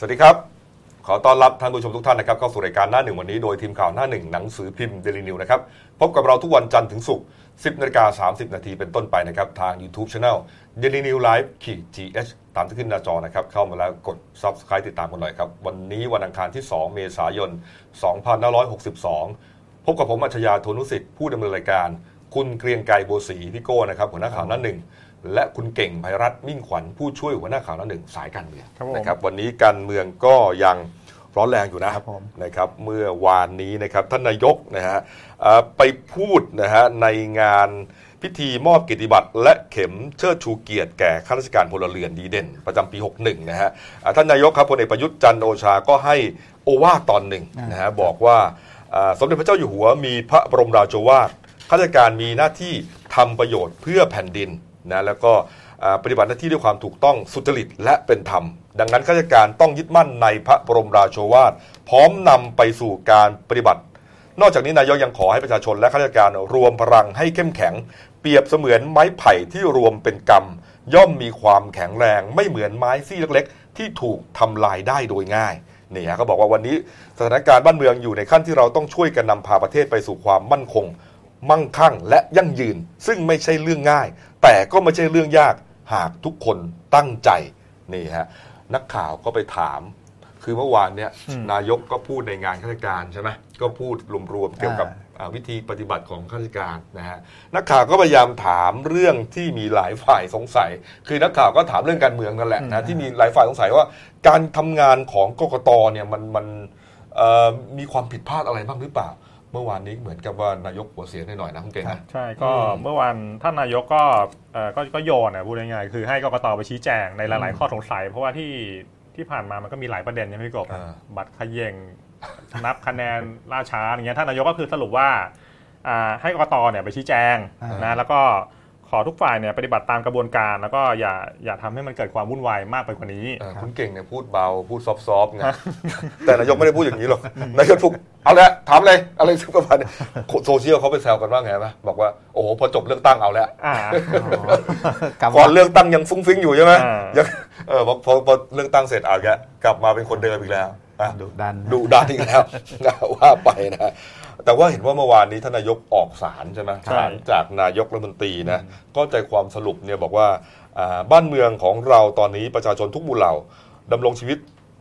สวัสดีครับ ขอต้อนรับท่านผู้ชมทุกท่านนะครับเข้าสู่รายการหน้าหนึ่งวันนี้โดยทีมข่าวหน้าหนึ่งหนังสือพิมพ์เดลินิวนะครับพบกับเราทุกวันจันทร์ถึงศุกร์10นาฬิกา30 นาทีเป็นต้นไปนะครับทาง YouTube Channel Daily New Live ขีด GH ตามที่ขึ้นหน้าจอนะครับ เข้ามาแล้วกด Subscribe ติดตามกันหน่อยครับ วันนี้วันอังคารที่ 2 เมษายน 2562 พบกับผมอัจฉริยะโทนุสิทธิ์ผู้ดำเนินรายการ คุณเกรียงไกรโบศรีพี่โก้นะครับหัวหน้าข่าวหน้าหนึ่ง และคุณเก่งภัยรัตน์มิ่งขวัญผู้ช่วยหัวหน้าข่าวหน้าหนึ่งสายการเมืองครับผมนะครับวันนี้การเมืองก็ยังร้อนแรงอยู่นะครับผมนะครับเมื่อวานนี้นะครับท่านนายกนะฮะเอ่อไปพูดนะฮะในงานพิธีมอบเกียรติบัตรและเข็มเชิดชูเกียรติแก่ข้าราชการพลเรือนดีเด่น ประจำปี 61 นะฮะอ่าท่านนายกครับพลเอกประยุทธ์จันทร์โอชาก็ให้โอวาทตอนหนึ่งนะฮะบอกว่าอ่าสมเด็จพระเจ้าอยู่หัวมีพระบรมราโชวาทข้าราชการมีหน้าที่ทำประโยชน์เพื่อแผ่นดิน นะแล้วก็ปฏิบัติหน้าที่ด้วยความถูกต้องสุจริตและเป็นธรรม ดังนั้นข้าราชการต้องยึดมั่นในพระบรมราโชวาทพร้อมนำไปสู่การปฏิบัติ นอกจากนี้นายกยังขอให้ประชาชนและข้าราชการรวมพลังให้เข้มแข็ง เปรียบเสมือนไม้ไผ่ที่รวมเป็นกำย่อมมีความแข็งแรงไม่เหมือนไม้ซี่เล็กๆ ที่ถูกทำลายได้โดยง่ายนี่ฮะเขาบอกว่าวันนี้สถานการณ์บ้านเมืองอยู่ในขั้นที่เราต้องช่วยกันนำพาประเทศไปสู่ความมั่นคง มั่งคั่งและยั่งยืน ซึ่งไม่ใช่เรื่องง่าย แต่ก็ไม่ใช่เรื่องยากหากทุกคนตั้งใจนี่ฮะนักข่าวก็ไปถาม คือเมื่อวานเนี่ยอืมนายกก็พูดในงานข้าราชการใช่ไหมก็พูดรวมๆเกี่ยวกับอ่าวิธีปฏิบัติของข้าราชการนะฮะนักข่าวก็พยายามถามเรื่องที่มีหลายฝ่ายสงสัย คือนักข่าวก็ถามเรื่องการเมืองนั่นแหละนะที่มีหลายฝ่ายสงสัยว่า การทำงานของกกตเนี่ยมันมันเอ่อมีความผิดพลาดอะไรบ้างหรือเปล่า เมื่อวานนี้เหมือนกับว่านายกหัวเสียหน่อยๆนะคุณเก่งนะใช่ก็อืมเมื่อวานท่านนายกก็เอ่อก็ก็โยนนะพูดง่ายๆคือให้กกตไปชี้แจงในหลายๆข้อสงสัย เพราะว่าที่ที่ผ่านมามันก็มีหลายประเด็นใช่ไหมพี่กบอ่าบัตรเขย่งนับคะแนนล่าช้าอย่างเงี้ยท่านนายกก็คือสรุปว่าอ่าให้กกตเนี่ยไปชี้แจงอ่านนะแล้วก็ ขอทุกฝ่ายเนี่ยปฏิบัติตามกระบวนการ แล้วก็อย่าอย่าทำให้มันเกิดความวุ่นวายมากไปกว่านี้เอ่อคุณเก่งเนี่ยพูดเบาพูด soft ๆไงแต่นายกไม่ได้พูดอย่างนี้หรอกนายกพูดเอาละถามเลยอะไรสักประมาณนี้โซเชียลเขาไปแซวกันว่าไงปะบอกว่าโอ้โหพอจบเลือกตั้งเอาแล้วอ่ากำก่อนเลือกตั้งยังฟรุ้งฟริ้งอยู่ใช่ไหมอ่ายังเออพอพอพอเลือกตั้งเสร็จเอาแกกลับมาเป็นคนเดิมอีกแล้วอะ ดุดันนะ ดุดันอีกแล้วนะว่าไปนะ แต่ว่าเห็นว่าเมื่อวานนี้ท่านนายกออกสารใช่ไหมใช่สารจากนายกรัฐมนตรีนะก็ใจความสรุปเนี่ยบอกว่าอ่าบ้านเมืองของเราตอนนี้ประชาชนทุกหมู่เหล่าดำรงชีวิต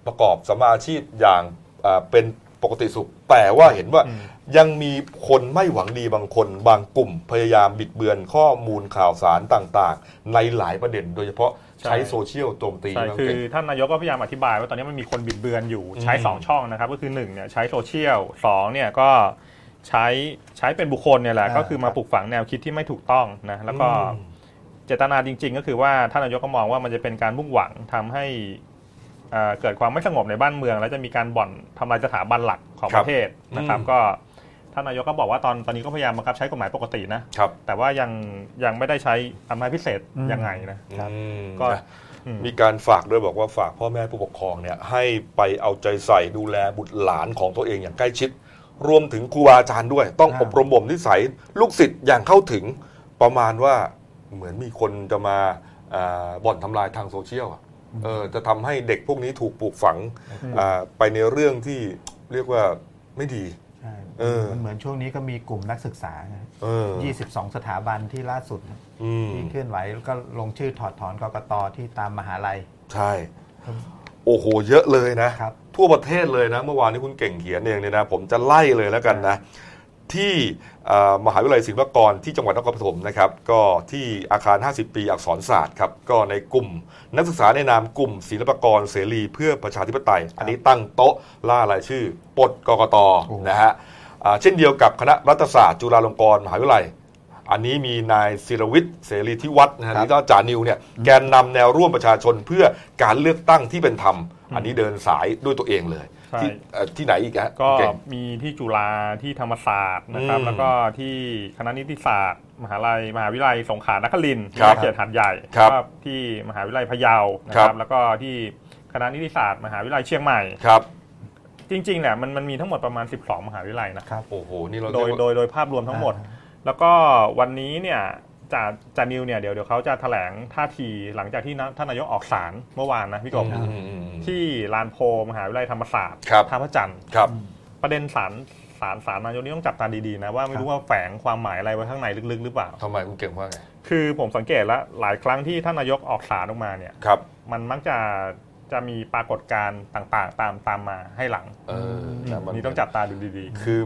ประกอบสมมาอาชีพอย่างอ่าเป็นปกติสุข แต่ว่าเห็นว่าอืมยังมีคนไม่หวังดีบางคน บางกลุ่ม พยายามบิดเบือนข้อมูลข่าวสารต่าง ๆ ในหลายประเด็น โดยเฉพาะใช้ใช่โซเชียลโจมตีใช่น้องคือเก่งท่านนายกก็พยายามอธิบายว่าตอนนี้มันมีคนบิดเบือนอยู่ใช้อืม2ช่องนะครับ ก็คือ1เนี่ยใช้โซเชียลสองเนี่ยก็ใช้ใช้เป็นบุคคลเนี่ยแหละอ่าก็คือมาปลูกฝังแนวคิดที่ไม่ถูกต้องนะแล้วก็อืมเจตนาจริง ๆ ก็คือว่าท่านนายกก็มองว่ามันจะเป็นการมุ่งหวังทำให้เอ่อเกิดความไม่สงบในบ้านเมือง แล้วจะมีการบ่อนทำลายสถาบันหลักของประเทศนะครับอืมก็ ท่านนายกก็บอกว่าตอนตอนนี้ก็พยายามบังคับใช้กฎหมายปกตินะ ครับแต่ว่ายังยังไม่ได้ใช้อำนาจพิเศษอืมยังไงนะ ครับอืมก็ นะอืม มีการฝากด้วยบอกว่าฝากพ่อแม่ผู้ปกครองเนี่ยให้ไปเอาใจใส่ดูแลบุตรหลานของตัวเองอย่างใกล้ชิด รวมถึงครูบาอาจารย์ด้วย ต้องอ่าอบรมบ่มนิสัยลูกศิษย์อย่างเข้าถึง ประมาณว่าเหมือนมีคนจะมาอ่าบ่อนทำลายทางโซเชียลอะเออจะทำให้เด็กพวกนี้ถูกปลูกฝังอ่าไปในเรื่องที่เรียกว่าไม่ดีใช่เออ มันเหมือนช่วงนี้ก็มีกลุ่มนักศึกษานะเออ22 สถาบันที่ล่าสุดอืมที่เคลื่อนไหวแล้วก็ลงชื่อถอดถอนกกตที่ตามมหาลัย ใช่ โอ้โห เยอะเลยนะครับทั่วประเทศเลยนะ เมื่อวานนี้คุณเก่งเขียนเองเนี่ยนะ ผมจะไล่เลยแล้วกันนะ ที่เอ่อมหาวิทยาลัยศิลปากรที่จังหวัดนครปฐมนะครับ ก็ที่อาคาร 50 ปีอักษรศาสตร์ครับ ก็ในกลุ่ม นักศึกษาในนามกลุ่มศิลปากรเสรีเพื่อประชาธิปไตย อันนี้ตั้งโต๊ะล่ารายชื่อปลดกกตโอ้นะฮะอ่า เช่นเดียวกับคณะรัฐศาสตร์จุฬาลงกรณ์มหาวิทยาลัย อันนี้มีนายศิรวิทย์เสรีที่วัดนะฮะครับนี่ก็จานิวเนี่ยแกนนำแนวร่วมประชาชนเพื่อการเลือกตั้งที่เป็นธรรม อันนี้เดินสายด้วยตัวเองเลยใช่ที่เอ่อที่ไหนอีกฮะก็เก่งมีที่จุฬาที่ธรรมศาสตร์นะครับอืมแล้วก็ที่คณะนิติศาสตร์ มหาลัย มหาวิทยาลัยสงขลานครินทร์ครับเขตหาดใหญ่ครับแล้วก็ที่มหาวิทยาลัยพะเยานะคครัรับบแล้วก็ที่คณะนิติศาสตร์ มหาวิทยาลัยเชียงใหม่ครับ จริงๆเนี่ยมันมันมีทั้งหมดประมาณ 12 มหาวิทยาลัยนะครับโอ้โหนี่เราโดยเรีกว่าโดยโดยภาพรวมทั้งหมด แล้วก็วันนี้เนี่ยจ่าจานิวเนี่ยเดี๋ยวเดี๋ยวเขาจะแถลงท่าทีหลังจากที่นะท่านนายกออกสารเมื่อวานนะพี่กบอืมอืมอืมที่ลานโพมหาวิทยาลัยธรรมศาสตร์ครับท่าพระจันทร์ครับประเด็นสารสารสารนายกนี่ต้องจับตาดีๆนะว่าไม่รู้ว่าแฝงความหมายอะไรไว้ข้างในลึกๆ หรือเปล่าทำไมคุณเก่งว่าไงคือผมสังเกตแล้วหลายครั้งที่ท่านนายกออกสารออกมาเนี่ยครับมันมักจะ จะมีปรากฏการณ์ต่างๆ ตามตามมาให้หลังเออแต่มันนี่ต้องจับตาดูดี คือ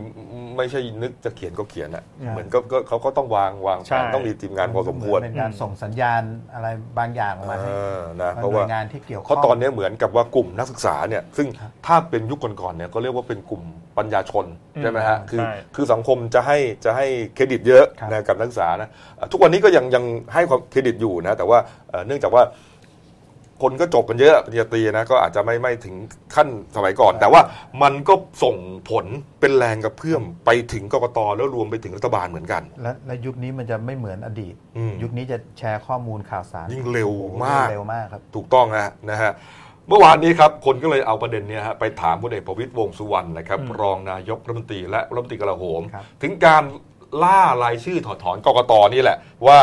ไม่ใช่นึกจะเขียนก็เขียนอะครับเหมือนก็ก็เขาก็ต้องวางวางใช่แผนต้องมีทีมงานพอสมควรเหอนเป็นการส่งสัญญาณอะไรบางอย่างออกมาเอให้อนะหเพราะน่วว่ายงานที่เกี่ยวข้องเพราะตอนนี้เหมือนกับว่ากลุ่มนักศึกษาเนี่ยซึ่งครับถ้าเป็นยุคก่อนๆเนี่ยก็เรียกว่าเป็นกลุ่มปัญญาชนอืมใช่ไหมฮะคือใช่ คือสังคมจะให้จะให้เครดิตเยอะครับ นะกับนักศึกษานะเอ่อทุกวันนี้ก็ยังยังให้ความเครดิตอยู่นะแต่ว่าเอ่อเนื่องจากว่า คนก็จบกันเยอะปริญญาตรีนะก็อาจจะไม่ไม่ถึงขั้นสมัยก่อน แต่ว่ามันก็ส่งผลเป็นแรงกระเพื่อมไปถึงกกตแล้วรวมไปถึงรัฐบาลเหมือนกัน และและยุคนี้มันจะไม่เหมือนอดีตอืมยุคนี้จะแชร์ข้อมูลข่าวสารยิ่งเร็วโอ้โหมากเร็วมากครับถูกต้องฮะนะฮะเมื่อวานนี้ครับ คนก็เลยเอาประเด็นเนี้ยฮะไปถามพลเอกประวิตยวงษ์สุวรรณนะครับอืมรองนายกรัฐมนตรีและรัฐมนตรีกลาโหมครับถึงการล่ารายชื่อถอดถอนกกตนี่แหละว่า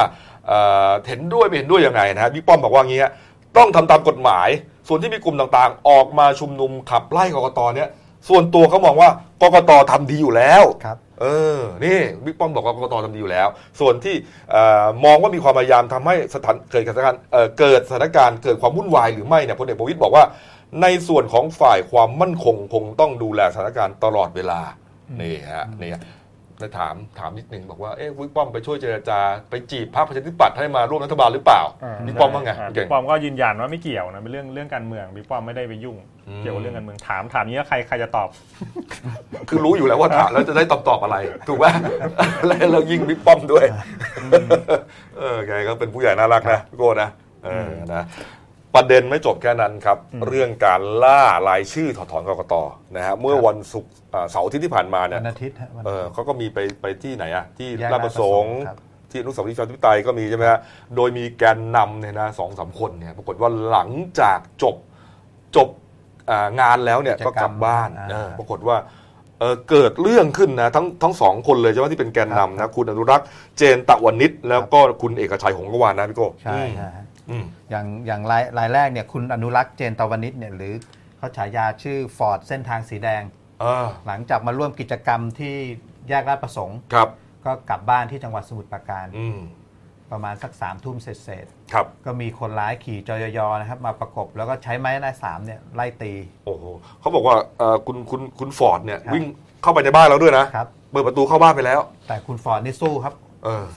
เอ่อเห็นด้วยไม่เห็นด้วยยังไงนะฮะบิ๊กป้อมบอกว่างี้ฮะ ต้องทำตามกฎหมาย ส่วนที่มีกลุ่มต่างๆ ออกมาชุมนุมขับไล่กกตเนี่ยส่วนตัวเขามองว่ากกตทำดีอยู่แล้วครับเออ นี่บิ๊กป้อมบอกว่ากกตทำดีอยู่แล้ว ส่วนที่เอ่อมองว่ามีความพยายามทำให้สถานเกิดสถานการณ์เอ่อเกิดสถานการณ์เกิดความวุ่นวายหรือไม่เนี่ยพลเอกประวิตยบอกว่า ในส่วนของฝ่ายความมั่นคงคงต้องดูแลสถานการณ์ตลอดเวลานี่ฮะนี่ ฮะแล้วถามถามนิดนึงบอกว่าเอ๊ะบิ๊กป้อมไปช่วยเจรจาไปจีบพรรคประชาธิปัตย์ให้มาร่วมรัฐบาลหรือเปล่าๆบิ๊กป้อมว่าไงอ่เก่บิ๊งกป้อมก็ยืนยันว่าไม่เกี่ยวนะเป็นเรื่องเรื่องการเมืองบิ๊กป้อมไม่ได้ไปยุ่งอืมเกี่ยวกับเรื่องการเมืองถามถามนี้แล้วใครใครจะตอบ คือรู้อยู่แล้วว่าถามแล้วจะได้ตอบตอบอะไร ถูกไหมแล้วเรายิงบิ๊กป้อมด้วยเออแกก็เป็นผู้ใหญ่น่ารักนะพี่โก้นะเออนะ ประเด็นไม่จบแค่นั้นครับอืมเรื่องการล่ารายชื่อถอดถอนกกตนะฮะเมื่อวันศุกร์อ่าเสาร์อาทิตย์ที่ผ่านมาเนี่วัยนอาทิตย์ฮะวันเออเขาก็มีไปไปที่ไหนอะที่แยกราชประสงค์ครับที่อนุสาวรีย์ประชาธิปไตยก็มีใช่ไหมฮะโดยมีแกนนำเนี่ยนะสองสามคนเนี่ยปรากฏว่าหลังจากจบจบอ่างานแล้วเนี่ยกิจกรรมก็กลับบ้านอ่าเออปรากฏว่าเออเกิดเรื่องขึ้นนะทั้งทั้งสองคนเลยใช่ไหมที่เป็นแกนนำครันะบคุณอนุรักษ์เจนตะวันนิชแล้วก็คุณเอกชัยหงส์กวานนะพี่โก้ใช่ใช่ฮะ อืมอย่างอย่างรายรายแรกเนี่ยคุณอนุรักษ์เจนตวนิชย์เนี่ยหรือเขาฉายาชื่อฟอร์ดเส้นทางสีแดงอ่าหลังจากมาร่วมกิจกรรมที่แยกราชประสงค์ครับ ก็กลับบ้านที่จังหวัดสมุทรปราการอืมประมาณสักสามทุ่มเสร็จครับๆก็มีคนร้ายขี่จยย.นะครับ มาประกบแล้วก็ใช้ไม้หน้าสามเนี่ยไล่ตี โอ้โหเขาบอกว่าเออคุณคุณคุณฟอร์ดเนี่ยครับวิ่งเข้าไปในบ้านเราด้วยนะครับเปิดประตูเข้าบ้านไปแล้ว แต่คุณฟอร์ดนี่สู้ครับเออ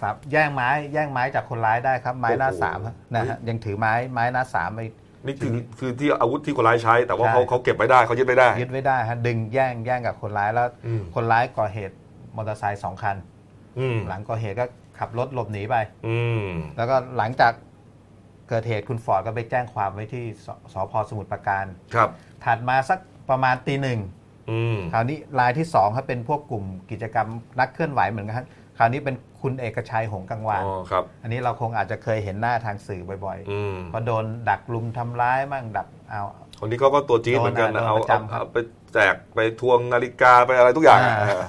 สามแย่งไม้แย่งไม้จากคนร้ายได้ครับ ไม้หน้าโอ้โหสามฮะนะฮะยังถือไม้ไม้หน้าสามไปนี่คือคือที่อาวุธที่คนร้ายใช้ แต่ว่าใช่เขาเขาเก็บไว้ได้เขายึดไว้ได้ยึดไว้ได้ฮะดึงแย่งแย่งกับคนร้ายแล้วอืมคนร้ายก่อเหตุมอเตอร์ไซค์สองคันอืมหลังก่อเหตุก็ขับรถหลบหนีไปอืมแล้วก็หลังจากเกิดเหตุคุณฟอร์ดก็ไปแจ้งความไว้ที่สสพสมุทรปราการครับ ถัดมาสักประมาณตีหนึ่งอืมคราวนี้รายที่สองครับเป็นพวกกลุ่มกิจกรรมนักเคลื่อนไหวเหมือนกัน ครับคราวนี้เป็นคุณเอกชัยหงส์กังวานอ๋อครับ อันนี้เราคงอาจจะเคยเห็นหน้าทางสื่อบ่อยอืมๆเพราะโดนดักลุมทำร้ายมั่งดักเอา คนนี้เขาก็ตัวจี๊ดเหมือนกันนะโดนเอาประเอาจำครับเอาไปแจกไปทวงนาฬิกาไปอะไรทุกอย่างอ่า เออ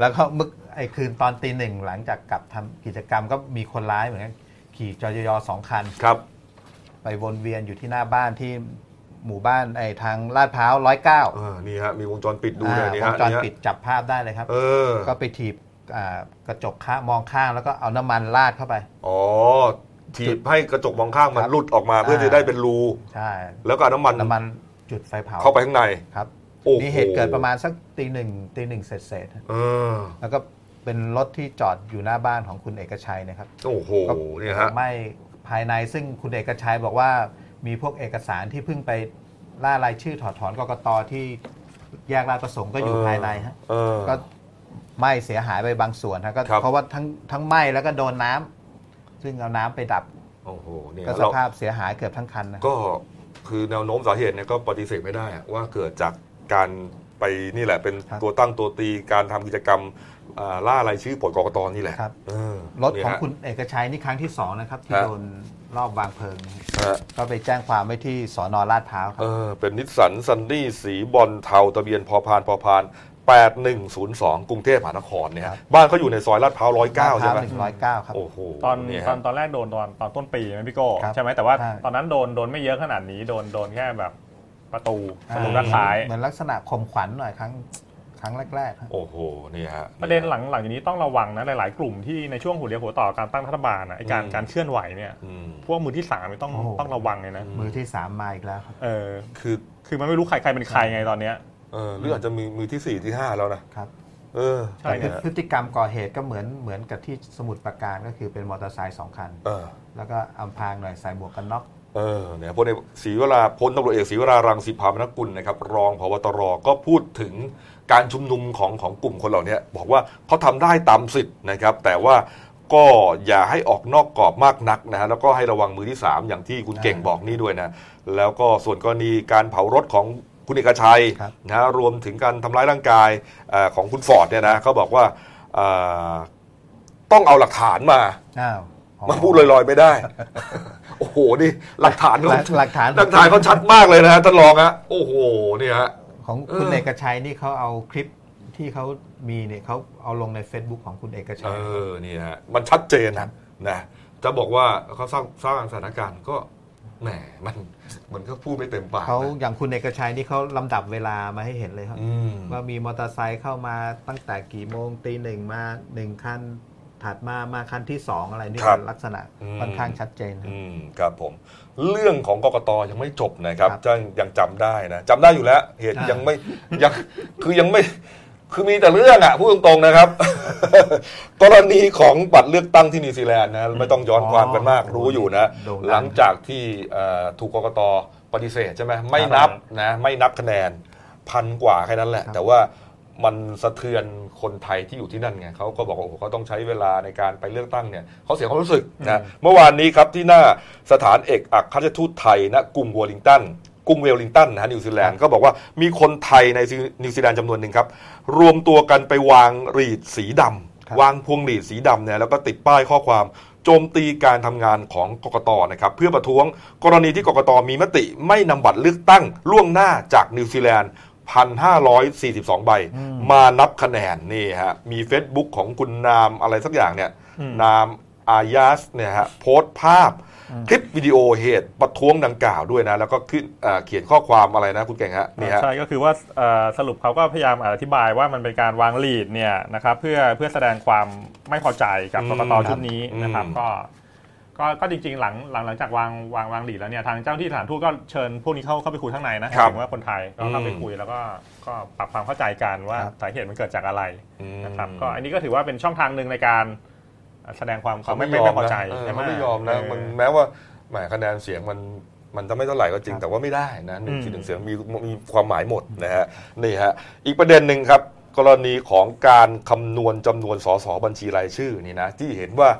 แล้วก็มึกไอ้คืนตอนตีหนึ่งหลังจากกลับทำกิจกรรมก็มีคนร้ายเหมือนกันขี่จอยสองคัน ครับไปวนเวียนอยู่ที่หน้าบ้านที่หมู่บ้านไอ้ทางลาดพร้าวร้อยเก้าเออนี่ฮะมีวงจรปิดดูเลยนี่วฮะงจรนี่ฮะปิดจับภาพได้เลยครับ เออ ก็ไปถีบอ่า กระจกข้างมองข้างแล้วก็เอาน้ำมันราดเข้าไปอ๋อถีบให้กระจกมองข้างมันครับหลุดออกมาเพื่ออ่าจะได้เป็นรูใช่แล้วก็เอาน้ำมันน้ำมันจุดไฟเผาเข้าไปข้างในครับโอ้โหนี่เหตุเกิดประมาณสักตีหนึ่งตีหนึ่งเสร็จเสร็จเออๆแล้วก็เป็นรถที่จอดอยู่หน้าบ้านของคุณเอกชัยนะครับโอ้โหก็เนี่ยฮะไหม่ภายในซึ่งคุณเอกชัยบอกว่ามีพวกเอกสารที่เพิ่งไปล่ารายชื่อถอดถอนกกตที่แยกราชประสงค์ก็อยู่ภายในฮะเออก็ ไหม้เสียหายไปบางส่วนฮะก็ครับ เพราะว่าทั้งทั้งไหม้แล้วก็โดนน้ำซึ่งเอาน้ำไปดับโอ้โหเนี่ยก็สเราภาพเสียหายเกือบทั้งคันนะ ก็คือแนวโน้มสาเหตุเนี่ยก็ปฏิเสธไม่ได้อะว่าเกิดจากการไปนี่แหละเป็นครับตัวตั้งตัวตีการทำกิจกรรมอ่าล่ารายชื่อปลดกกตนี่แหละครับ เออรถของเนี่ยฮะ คุณเอกชัยนี่ครั้งที่สองนะครับ ที่ฮะ โดนรอบวางเพลิงนะฮะฮะก็ไปแจ้งความไว้ที่สอนอลาดพร้าวครัเอบ อเป็นนิสสันซันนี่สีบอลเทาทะเบียนพอพานพอพาน 8102 กรุงเทพมหานครเนี่ยฮะบ้านเขาอยู่ในซอยลาดพร้าว109 ใช่ไหมหนึ่งร้อยเก้าครับ โอ้โหตอนเยตอฮะนตอนแรกโดนตอนตอนต้นปีไหมพี่โก้ครับใช่ไหมแต่ว่าใช่ ตอนนั้นโดนโดนไม่เยอะขนาดนี้โดนโดนแค่แบบประตูประตูด้านซ้าย เหมือนลักษณะข่มขวัญหน่อยครั้งครั้งแรกๆครับ โอ้โหนี่ฮะประเด็นหลังหลังจากนี้ต้องระวังนะหลาย ๆ กลุ่มที่ในช่วงหัวเรียวหัวต่อการตั้งรัฐบาลนะไอการอืมการเคลื่อนไหวเนี่ยอืม พวกมือที่สามนี่ต้องโอ้โห ต้องระวังเลยนะมือที่สามมาอีกแล้วครับ เออคือคือมันไม่รู้ใครใครเป็นใครไงตอนเนี้ย เออหรืออาจจะมีมือที่สี่ที่ห้าแล้วนะครับเออใช่แต่ฮะพฤติกรรมก่อเหตุก็เหมือนเหมือนกับที่สมุดประการก็คือเป็นมอเตอร์ไซค์สองคันเออแล้วก็อำพรางหน่อยใส่หมวกกันน็อกเออเนี่ยพลเอกศรีวราพลตำรวจเอกศรีวรารังสีพามนกุลนะครับรองพบตรก็พูดถึงการชุมนุมของของกลุ่มคนเหล่านี้บอกว่าเขาทำได้ตามสิทธิ์นะครับ แต่ว่าก็อย่าให้ออกนอกกรอบมากนักนะฮะแล้วก็ให้ระวังมือที่ 3 อย่างที่คุณเก่งบอกนี่ด้วยนะ แล้วก็ส่วนกรณีการเผารถของ คุณเอกชัยครับนะฮะรวมถึงการทำร้ายร่างกายเออของคุณฟอร์ดเนี่ยนะเขาบอกว่าเอ่อต้องเอาหลักฐานมาอ้าวอ๋อมาพูดลอยๆไม่ได้ โอ้โหนี่หลักฐานหลักหลักฐานหลักฐานเขาชัดมากเลยนะฮะท่านรองฮะโอ้โหเนี่ยฮะของคุณเออเอกชัยนี่เขาเอาคลิปที่เขามีเนี่ยเขาเอาลงใน Facebook ของคุณเอกเอชัยอนี่ฮะมันชัดเจนครันะบนะจะบอกว่าเขาสร้างสร้างสถานการณ์ก็แหมมัน มันก็พูดไม่เต็มปากเขานะอย่างคุณเอกชัยนี่เขาลำดับเวลามาให้เห็นเลยครับอืมว่ามีมอเตอร์ไซค์เข้ามาตั้งแต่กี่โมงตีหนึ่งมาหนึ่งคันถัดมามาคันที่สองอะไรนี่ครับเป็นลักษณะอืมค่อนข้างชัดเจนครับอืมครับผม เรื่องของกกตยังไม่จบนะครับครับยังยังจำได้นะจำได้อยู่แล้วเหตุอ่ายัยังไม่ยังคือยังไม่ คือมีแต่เรื่องอะพูดตรงๆนะครับ กรณีของบัตรเลือกตั้งที่นิวซีแลนด์นะไม่ต้องย้อนความกันมากรู้อยู่นะโด่งดังหลังจากที่เอ่อถูกกกตปฏิเสธใช่ไหมไม่นับนะไม่นับคะแนนพันกว่าแค่นั้นแหละครับแต่ว่ามันสะเทือนคนไทยที่อยู่ที่นั่นไงเขาก็บอกว่าโอ้โหเขาต้องใช้เวลาในการไปเลือกตั้งเนี่ยเขาเสียความรู้สึกนะเมื่อวานนี้ครับที่หน้าสถานเอกอัครราชทูตไทยณกรุงวอลลิงตัน กรุงเวลลิงตันนะฮะนิวซีแลนด์ก็บอกว่ามีคนไทยในนิวซีแลนด์จำนวนหนึ่งครับ รวมตัวกันไปวางหรีดสีดำครับวางพวงหรีดสีดำเนี่ยแล้วก็ติดป้ายข้อความโจมตีการทำงานของกกตนะครับเพื่อประท้วงกรณีที่กกตมีมติไม่นำบัตรเลือกตั้งล่วงหน้าจากนิวซีแลนด์ 1,542 ใบ มานับคะแนนนี่ฮะมี Facebook ของคุณนามอะไรสักอย่างเนี่ยอืมนามอายัสเนี่ยฮะโพสต์ภาพ คลิปวิดีโอเหตุประท้วงดังกล่าวด้วยนะ แล้วก็ขึ้นเอ่อเขียนข้อความอะไรนะคุณเก่งฮะนี่ฮะใช่ก็คือว่าเอ่อสรุปเขาก็พยายามอธิบายว่ามันเป็นการวางลีดเนี่ยนะครับเพื่อเพื่อแสดงความไม่พอใจกับอืมกกตชุดนี้นะครับอืมก็ก็ก็จริงๆหลังหลังหลังจากวางวางวางลีดแล้วเนี่ยทางเจ้าหน้าที่สถานทูตก็เชิญพวกนี้เข้าเข้าไปคุยข้างในนะครับถึงว่าคนไทยก็เข้าไปอืมคุยแล้วก็ก็ปรับความเข้าใจกันว่าครับสาเหตุมันเกิดจากอะไรอืมนะครับก็อันนี้ก็ถือว่าเป็นช่องทางหนึ่งในการ แสดงความควาเขามไม่ไม่ยอไม่มพอนะใจเออใช่ไหมเขาไม่ยอมนะเมันแม้ว่าแหมคะแนนเสียงมันมันจะไม่เท่าไหร่ก็จริงครับแต่ว่าไม่ได้นะหนึ่งอืมสี่หนึ่งเสียงมีมีความหมายหมดนะฮะนี่ฮะอีกประเด็นหนึ่งครับ กรณีของการคำนวณจำนวนสสบัญชีรายชื่อนี่นะที่เห็นว่า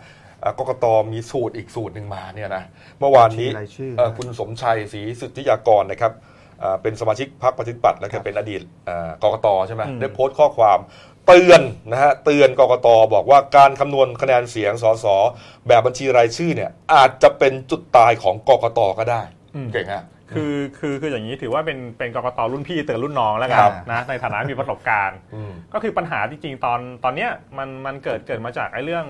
เอ่อกกตมีสูตรอีกสูตรหนึ่งมาเนี่ยนะเมื่อวานนี้บัญชีรายชื่อเอ่อคุณสมชัยศรีสุทธิยากรนะครับเอ่อเป็นสมาชิกพรรคประชาธิปัตย์และก็เป็นอดีตเอ่อกกตใช่ไหมอืมได้โพสต์ข้อความ เตือนนะฮะเตือนกกตบอกว่าการคำนวณคะแนนเสียงสสแบบบัญชีรายชื่อเนี่ยอาจจะเป็นจุดตายของกกตก็ได้อืมเก่งฮะคือคือคืออย่างนี้ถือว่าเป็นเป็นกกตรุ่นพี่เตือนรุ่นน้องแล้วกัครันบนะในฐานะมีประสบการณ์อืมก็คือปัญหาจริงๆตอนตอนเนี้ยมันมันเกิดเกิดมาจากไอ้เรื่อง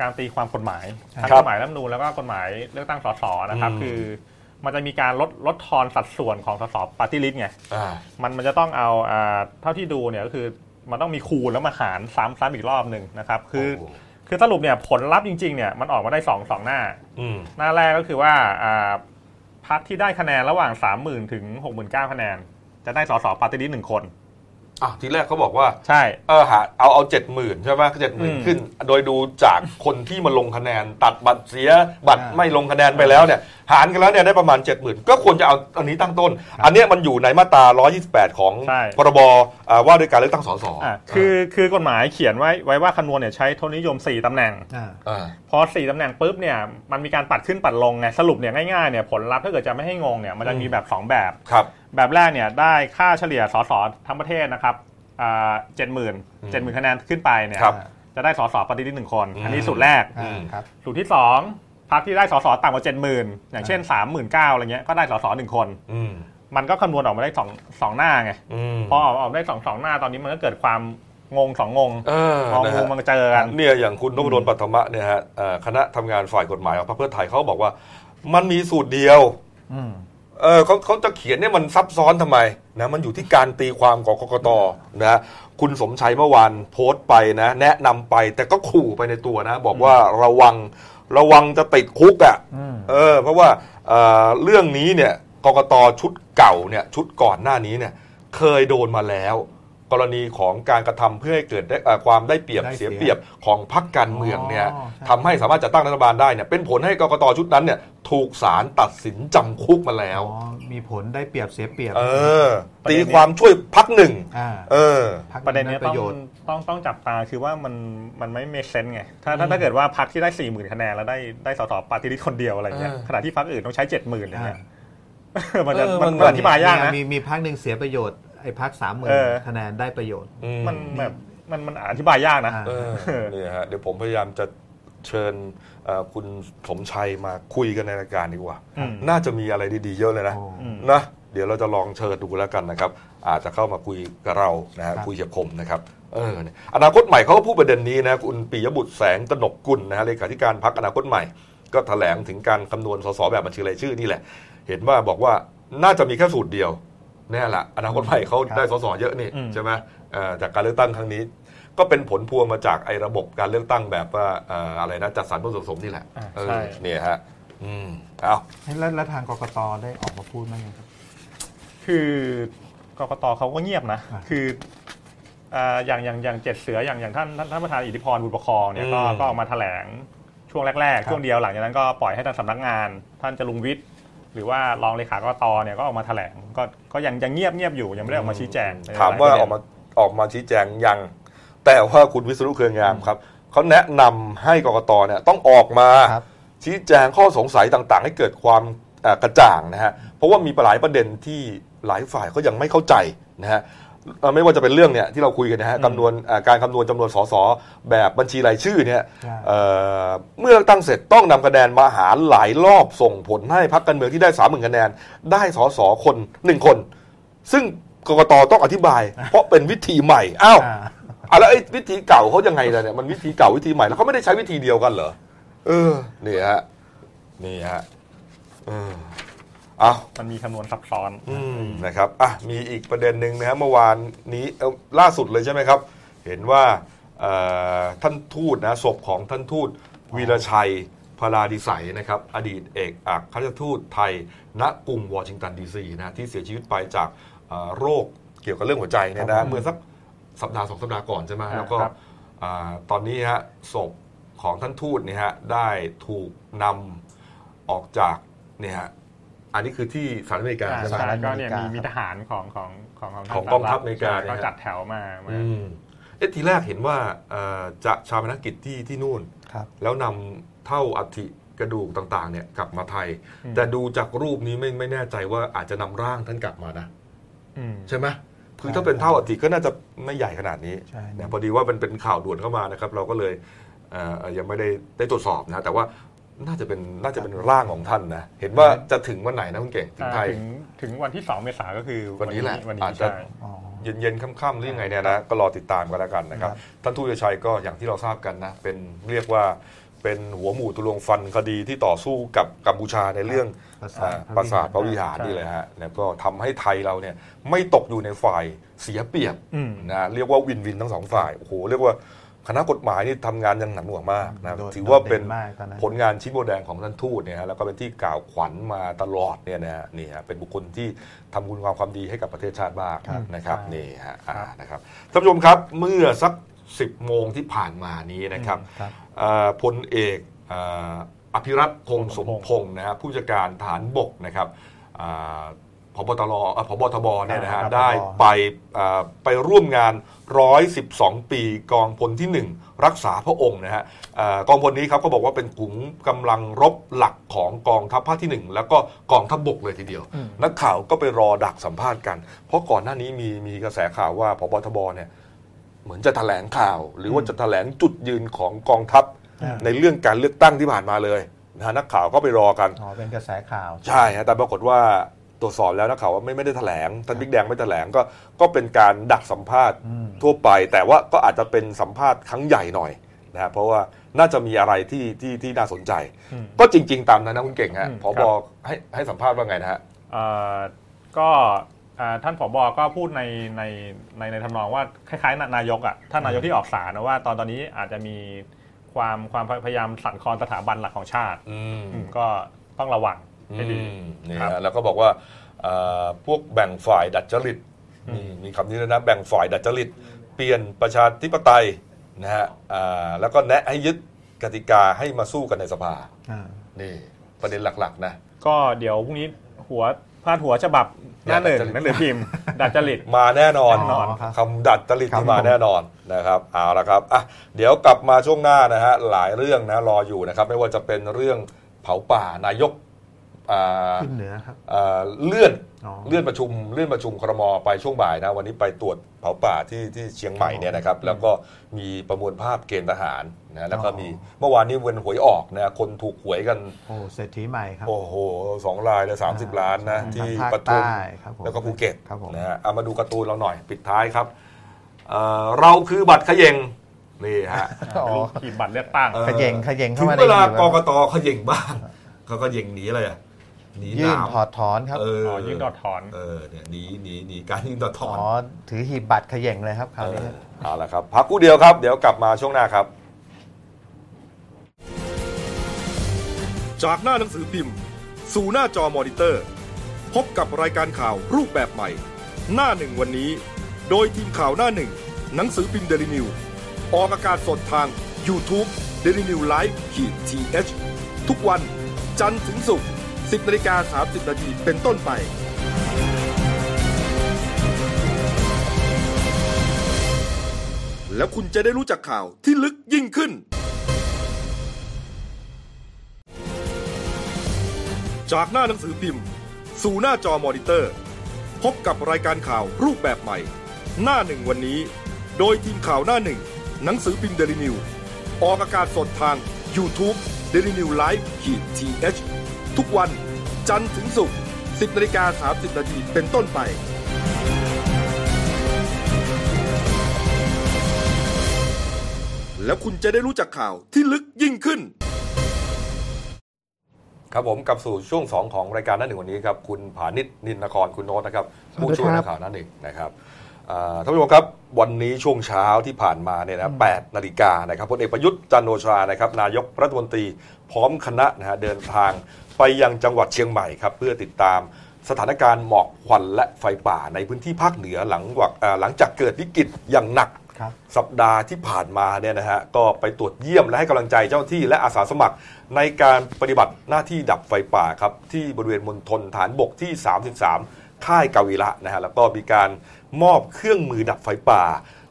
การตีความกฎหมายทั้งครับกฎหมายรัฐธรรมนูญแล้วก็กฎหมายเลือกตั้งสสนะครับอืมคือมันจะมีการลดลดทอนสัดส่วนของสสปาร์ตี้ลิสต์ไงอ่ามันมันจะต้องเอาอ่าเท่าที่ดูเนี่ยก็คือ มันต้องมีคูณแล้วมาหารซ้ำซ้ำอีกรอบหนึ่งนะครับคือโอ้โหคือสรุปเนี่ยผลลัพธ์จริงๆเนี่ยมันออกมาได้สองสองหน้าอืมหน้าแรกก็คือว่าอ่าพรรคที่ได้คะแนนระหว่าง 30,000 ถึง 69,000คะแนน จะได้สสปาร์ตี้ลิสต์หนึ่งคนอะทีแรกเขาบอกว่าใช่เออหาเอาเอาเจ็ดหมื่นใช่ไหมเจ็ดหมื่นอืมขึ้น โดยดูจากคนที่มาลงคะแนน ตัดบัตรเสียบัตรอ่าไม่ลงคะแนนไปแล้วเนี่ย หารกันแล้วเนี่ยได้ประมาณ 7 0,000 ก็ควรจะเอาอันนี้ตั้งต้นครับอันเนี้ยมันอยู่ในมาตรา 128 ของใช่ พรบอ่าว่าด้วยการเลือกตั้งสสอะคือคือกฎหมายเขียนไว้ไว้ว่าคำนวณเนี่ยใช้โทษนิยม 4ตำแหน่ง อ่า อ่า พอ 4ตำแหน่งปุ๊บเนี่ยมันมีการปัดขึ้นปัดลงไงสรุปเนี่ยง่ายๆเนี่ยผลลัพธ์ถ้าเกิดจะไม่ให้งงเนี่ยมันจะมีแบบ 2 แบบ ครับ แบบแรกเนี่ยได้ค่าเฉลี่ยสสทั้งประเทศนะครับอ่าเจ็ดหมื่นอืมเจ็ดหมื่นคะแนนขึ้นไปเนี่ยครับจะได้สสปาร์ตี้ลิสต์หนึ่งคนอืมอันนี้สูตรแรก อ่าครับ สูตรที่สอง พรรคที่ได้สสต่ำกว่าเจ็ดหมื่นอย่างเช่นสามหมื่นเก้าอะไรเงี้ยก็ได้สสหนึ่งคนอืมมันก็คำนวณออกมาได้สองสองหน้าไงอืมพอออกออกได้สองสองหน้าตอนนี้มันก็เกิดความงงสองงงเออมองนะงูฮะมันเจอกันเนี่ยอย่างคุณนพดลปัทมะเนี่ยฮะเอ่อคณะทำงานฝ่ายกฎหมายของพรรคเพื่อไทยเขาบอกว่า มันมีสูตรเดียวอืมเออเขาเขาจะเขียนเนี่ยมันซับซ้อนทำไมนะมันอยู่ที่การตีความของกกตนะคุณสมชัยเมื่อวานโพสต์ไปนะ แนะนำไปแต่ก็ขู่ไปในตัวนะ บอกว่าระวัง ระวังจะติดคุกอะอืมเออ เพราะว่าเอ่อเรื่องนี้เนี่ยกกตชุดเก่าเนี่ยชุดก่อนหน้านี้เนี่ยเคยโดนมาแล้ว กรณีของการกระทำเพื่อให้เกิดได้เอ่อความได้เปรียบได้เสีเสียยเปรียบของพรรคการเมืองเนี่ยอ๋อใช่ ทำให้สามารถจัดตั้งรัฐบาลได้เนี่ยเป็นผลให้กกตชุดนั้นเนี่ยถูกศาลตัดสินจำคุกมาแล้ว อ๋อมีผลได้เปรียบเสียเปรียบเออ ประเด็ตีนนี้ความช่วยพักหนึ่งอ่าเออ พคประเด็นเนี้ยปต้องระโยชน์ ต้องต้องจับตาคือว่ามันมันไม่เมคเซนไงถ้าถ้าถ้าเกิดว่าพักที่ได้สี่หมื่นคะแนนแล้วได้ได้สสปาร์ตี้ลิสต์คนเดียวอะไรเงี้ยเออขณะที่พักอื่นต้องใช้เจ็ดหมื่นอย่างเงี้ยอ่ามันจะเออมันมัน มันอธิบายยากนะ มีมีพักหนึ่งเสียประโยชน์ ไอ้พักสามหมื่นเออคะแนนได้ประโยชน์อืมันแบบมันมันอธิบายยากนะอ่าเออเนี่ยฮะเดี๋ยวผมพยายามจะเชิญเอ่อคุณสมชัยมาคุยกันในรายการดีกว่าอืมน่าจะมีอะไรดีๆเยอะเลยนะโอ้อืมนะเดี๋ยวเราจะลองเชิญดูแล้วกันนะครับ อาจจะเข้ามาคุยกับเรานะฮะครับคุยเฉียบคมนะครับเออเนี่ยอนาคตใหม่เขาก็พูดประเด็นนี้นะคุณปิยบุตรแสงตนกกุลนะฮะเลขาธิการพักอนาคตใหม่ ก็แถลงถึงการคำนวณสสแบบบัญชีรายชื่อนี่แหละ เห็นว่าบอกว่าน่าจะมีแค่สูตรเดียวแน่แหละอนาคตใหม่เขาได้สสเยอะนี่อืมใช่ไหมเอ่อจากการเลือกตั้งครั้งนี้ ก็เป็นผลพวงมาจากไอ้ระบบการเลือกตั้งแบบว่าเอ่ออะไรนะจัดสรรผสมนี่แหละอ่าเออใช่เนี่ยฮะอืมเอาแล้วแล้วทางกกตได้ออกมาพูดไหมางครับคือกกตเขาก็เงียบนะอ่าคืออ่าอย่างอย่างอย่างเจ็ดเสืออย่างอย่างท่านท่านท่านประธานอิทธิพรบุญประคองเนี่ยก็ก็ออกมาแถลงช่วงแรก ๆ ช่วงเดียวหลังจากนั้นก็ปล่อยให้ทางสำนักงาน ท่านจรุงวิทย์ หรือว่ารองเลขากกตเนี่ยก็ออกมาแถลงก็ก็ยังยังเงียบเงียบอยู่ยังไม่ได้ออกมาชี้แจงในถามว่าหลยอปอระกเด็นมาออกมาชี้แจงยัง แต่ว่าคุณวิศนุเครืองามครับเขาแนะนำให้กกตเนี่ยต้องออกมาครับชี้แจงข้อสงสัยต่างๆ ให้เกิดความเอ่อกระจ่างนะฮะเพราะว่ามีหลายประเด็นที่หลายฝ่ายเขายังไม่เข้าใจนะฮะเอ่อ ไม่ว่าจะเป็นเรื่องเนี่ยที่เราคุยกันนะฮะอืมคำนวณอ่าการคำนวณจำนวนสสแบบบัญชีรายชื่อเนี่ยใช่เอ่อเมื่อเลือกตั้งเสร็จต้องนำคะแนนมาหารหลายรอบส่งผลให้พรรคการเมืองที่ได้สามหมื่นคะแนน ได้สสคนหนึ่งคน ซึ่งกกตต้องอธิบาย เพราะเป็นวิธีใหม่อ้าวอ่าอะแล้วไอ้วิธีเก่าเขายังไงล่ะเนี่ยมันวิธีเก่าวิธีใหม่แล้วเขาไม่ได้ใช้วิธีเดียวกันเหรอเออนี่ฮะนี่ฮะเออเอามันมีคำนวณซับซ้อนอืมนะครับอะมีอีกประเด็นหนึ่งนะฮะเมื่อวานนี้เอ่อล่าสุดเลยใช่ไหมครับ เห็นว่าเอ่อท่านทูตนะศพของท่านทูตวีรชัยพลาดิสัยนะครับ อดีตเอกอัครราชทูตไทย ณกรุงวอชิงตันดีซีนะที่เสียชีวิตไปจากเอ่อโรคเกี่ยวกับเรื่องหัวใจเนี่ยครันะบเมื่อสักสัปดาห์สองสัปดาห์ก่อนใช่ไหมอ่าแล้วก็ครับอ่าตอนนี้ฮะศพของท่านทูตเนี่ยฮะได้ถูกนำออกจากเนี่ยฮะ อันนี้คือที่สหรัฐอเมริกาอ่าใช่ไหมใช่ก็เนี่ยอเมริกามีมีมีทหารของของของของของกองทัพอเมริกาเนี่ยก็จัดแถวมามาอืมเอ๊ะทีแรกเห็นว่าเอ่อจะชาปนกิจที่ที่นู่นครับแล้วนำเท่าอัฐิกระดูกต่างๆเนี่ยกลับมาไทยอืมแต่ดูจากรูปนี้ไม่ไม่แน่ใจว่าอาจจะนำร่างท่านกลับมานะอืมใช่ไหมคือถ้าเป็นเท่าอัฐิก็น่าจะไม่ใหญ่ขนาดนี้ใช่นะพอดีว่าเป็นเป็นข่าวด่วนเข้ามานะครับ เราก็เลยเอ่อยังไม่ได้ได้ตรวจสอบนะแต่ว่า น่าจะเป็นน่าจะเป็นร่างของท่านนะ เห็นว่าจะถึงวันไหนนะคุณเก่งถึงอ่าไทย ถึงถึงวันที่ 2 เมษาก็คือวันนี้แหละวันอานี้จจะใช่อ๋อเย็นๆค่ำๆหรือยังไงเนี่ยนะก็รอติดตามกันแล้วกันนะครับครับ ท่านทูตชัยก็อย่างที่เราทราบกันนะ เป็นเรียกว่าเป็นหัวหมู่ตุลวงฟันคดีที่ต่อสู้กับกัมพูชาในเรื่องประสาอ่าทปราสาทพระวิหารใช่นี่เลยฮะแล้วก็ทำให้ไทยเราเนี่ยไม่ตกอยู่ในฝ่ายเสียเปรียบอืมนะเรียกว่าวินวินทั้งสองฝ่ายโอ้โหเรียกว่า คณะกฎหมายนี่ทำงานอยังหนักหน่วงมากนะโดดถือว่าเป็นโดดเด่นมากตอนนั้นผลงานชิ้นโบแดงของท่านทูตเนี่ยฮะแล้วก็เป็นที่กล่าวขวัญมาตลอดเนี่ยนะฮะนี่ฮะเป็นบุคคลที่ทำคุณงามความดีให้กับประเทศชาติบ้างครับนะครับใช่นี่ฮะอ่าครับนะครับท่านผู้ชมครับเมื่อสัก 10 โมงที่ผ่านมานี้นะครับครับอ่าพลเอกอ่าอภิรัตคงสมพงศ์นะฮะผู้จัดการฐานบกนะครับอ่า พบตรอ่าพบทบเนี่ยนะฮะครับได้ผบไปอ่าไปร่วมงาน 112 ปีกองพลที่ 1 รักษาพระองค์นะฮะอ่ากองพลนี้ครับเขาบอกว่าเป็นกลุ่มกำลังรบหลักของกองทัพภาคที่ 1 แล้วก็กองทัพบกเลยทีเดียวอืมนักข่าวก็ไปรอดักสัมภาษณ์กัน เพราะก่อนหน้านี้มีมีกระแสข่าวว่าพบทบเนี่ยเหมือนจะแถลงข่าว หรือว่าจะแถลงจุดยืนของกองทัพอ่าในเรื่องการเลือกตั้งที่ผ่านมาเลยนะฮะนักข่าวก็ไปรอกันอ๋อเป็นกระแสข่าว ใช่ฮะแต่ปรากฏว่า ตรวจสอบแล้วนักข่าวว่าไม่ไม่ได้แถลงท่านบิ๊กแดงไม่แถลงก็ก็เป็นการดักสัมภาษณ์อืมทั่วไป แต่ว่าก็อาจจะเป็นสัมภาษณ์ครั้งใหญ่หน่อยนะฮะเพราะว่าน่าจะมีอะไรที่ที่ที่น่าสนใจอืมก็จริง ๆ ตามนั้นนะคุณเก่งฮะอืมพบครับให้ให้สัมภาษณ์ว่าไงนะฮะเอ่อก็อ่าท่านผบก็พูดในในในในทำนองว่าคล้ายๆ นายกอะท่านนายกที่ออกสารนะว่า ตอนตอนนี้อาจจะมีความความพยายามสั่นคลอนสถาบันหลักของชาติอืมอืมก็ต้องระวัง ให้ดีอืมนี่ครับฮะแล้วก็บอกว่าเอ่อพวกแบ่งฝ่ายดัดจริตอืมนี่มีคำนี้เลยนะแบ่งฝ่ายดัดจริต เปลี่ยนประชาธิปไตยนะฮะอ่าแล้วก็แนะให้ยึดกติกาให้มาสู้กันในสภาอ่านี่ประเด็นหลักๆนะก็เดี๋ยวพรุ่งนี้หัวพาดหัวฉบับหน้าหนึ่งดัดจริตหนังสือพิมพ์ ดัดจริตมาแน่นอนแน่นอนครับคำดัดจริตครับที่มาผมแน่นอนนะครับเอาละครับอะเดี๋ยวกลับมาช่วงหน้านะฮะหลายเรื่องนะรออยู่นะครับ ไม่ว่าจะเป็นเรื่องเผาป่านายกอ่า ขึ้นเหนือครับอ่าเลื่อนอ๋อเลื่อนประชุมเลื่อนประชุมครมไปช่วงบ่ายนะวันนี้ไปตรวจเผาป่าที่ที่เชียงใหม่เนี่ยนะครับแล้วก็มีประมวลภาพเกณฑ์ทหารนะแล้วก็มีเมื่อวานนี้เวันหวยออกนะคนถูกหวยกันโอ้เศรษฐีใหม่ครับโอ้โหสองรายเลยสามสิบล้านนะที่ทางภาคปทุมใต้ครับผมแล้วก็ภูเก็ตครับผมนะฮะเอามาดูการ์ตูนเราหน่อยปิดท้ายครับเอ่อเราคือบัตรเขยงนี่ฮะอ๋อลูกขีดบัตรเลือกตั้งเออขย่งขย่งถึเข้างมาในเวลาหีบกกตเขย่งบ้างเขาก็เย่งหนีเลยอะ หนีหยื่นนาวถอดถอนครับเอออ๋อยื่นดอดถอนเออเนี่ยหนีหนีหนีการยื่นต่อถอ๋ออนถือหีบบัตรขย่งเลยครับคราวเอนี้อเอาละครับพักกู้เดียวครับ เดี๋ยวกลับมาช่วงหน้าครับ จากหน้าหนังสือพิมพ์ สู่หน้าจอมอนิเตอร์ พบกับรายการข่าวรูปแบบใหม่ หน้าหนึ่งวันนี้ โดยทีมข่าวหน้าหนึ่งหนังสือพิมพ์เดลิวิวออกอากาศสดทาง YouTube d e l i n e w l i v e ขีดทีทุกวัน จันทร์ถึงศุกร์ 10นาฬิกา30นาทีเป็นต้นไป แล้วคุณจะได้รู้จักข่าวที่ลึกยิ่งขึ้น จากหน้าหนังสือพิมพ์ สู่หน้าจอมอนิเตอร์ พบกับรายการข่าวรูปแบบใหม่ หน้าหนึ่งวันนี้ โดยทีมข่าวหน้าหนึ่ง หนังสือพิมพ์เดลิวิวออกอากาศสดทาง YouTube d e l i n e w l i v e ขี ทีทุกวัน จันทร์ถึงศุกร์ 10นาฬิกา30นาทีเป็นต้นไป แล้วคุณจะได้รู้จักข่าวที่ลึกยิ่งขึ้น ครับผมกลับสู่ช่วง 2 ของรายการหนั่นหนึ่งวันนี้ครับ คุณผานิชนินนครคุณโน้ตนะครับ ผู้ช่วยนักข่าวหนั่นหนึ่งนะครับอ่าท่านผู้ชมครับวันนี้ช่วงเช้าที่ผ่านมาเนี่ยนะ8นาฬิกานะครับพลเอกประยุทธ์จันทร์โอชานะครับนายกรัฐมนตรีพร้อมคณะนะฮะเดินทาง ไปยังจังหวัดเชียงใหม่ครับเพื่อติดตามสถานการณ์หมอกควันและไฟป่าในพื้นที่ภาคเหนือหลังวักอ่าหลังจากเกิดวิกฤตอย่างหนักครับสัปดาห์ที่ผ่านมาเนี่ยนะฮะก็ไปตรวจเยี่ยมและให้กำลังใจเจ้าหน้าที่และอาสาสมัคร ในการปฏิบัติหน้าที่ดับไฟป่าครับที่บริเวณมณฑลฐานบกที่ 33 ค่ายกาวีระนะฮะแล้วก็มีการมอบเครื่องมือดับไฟป่า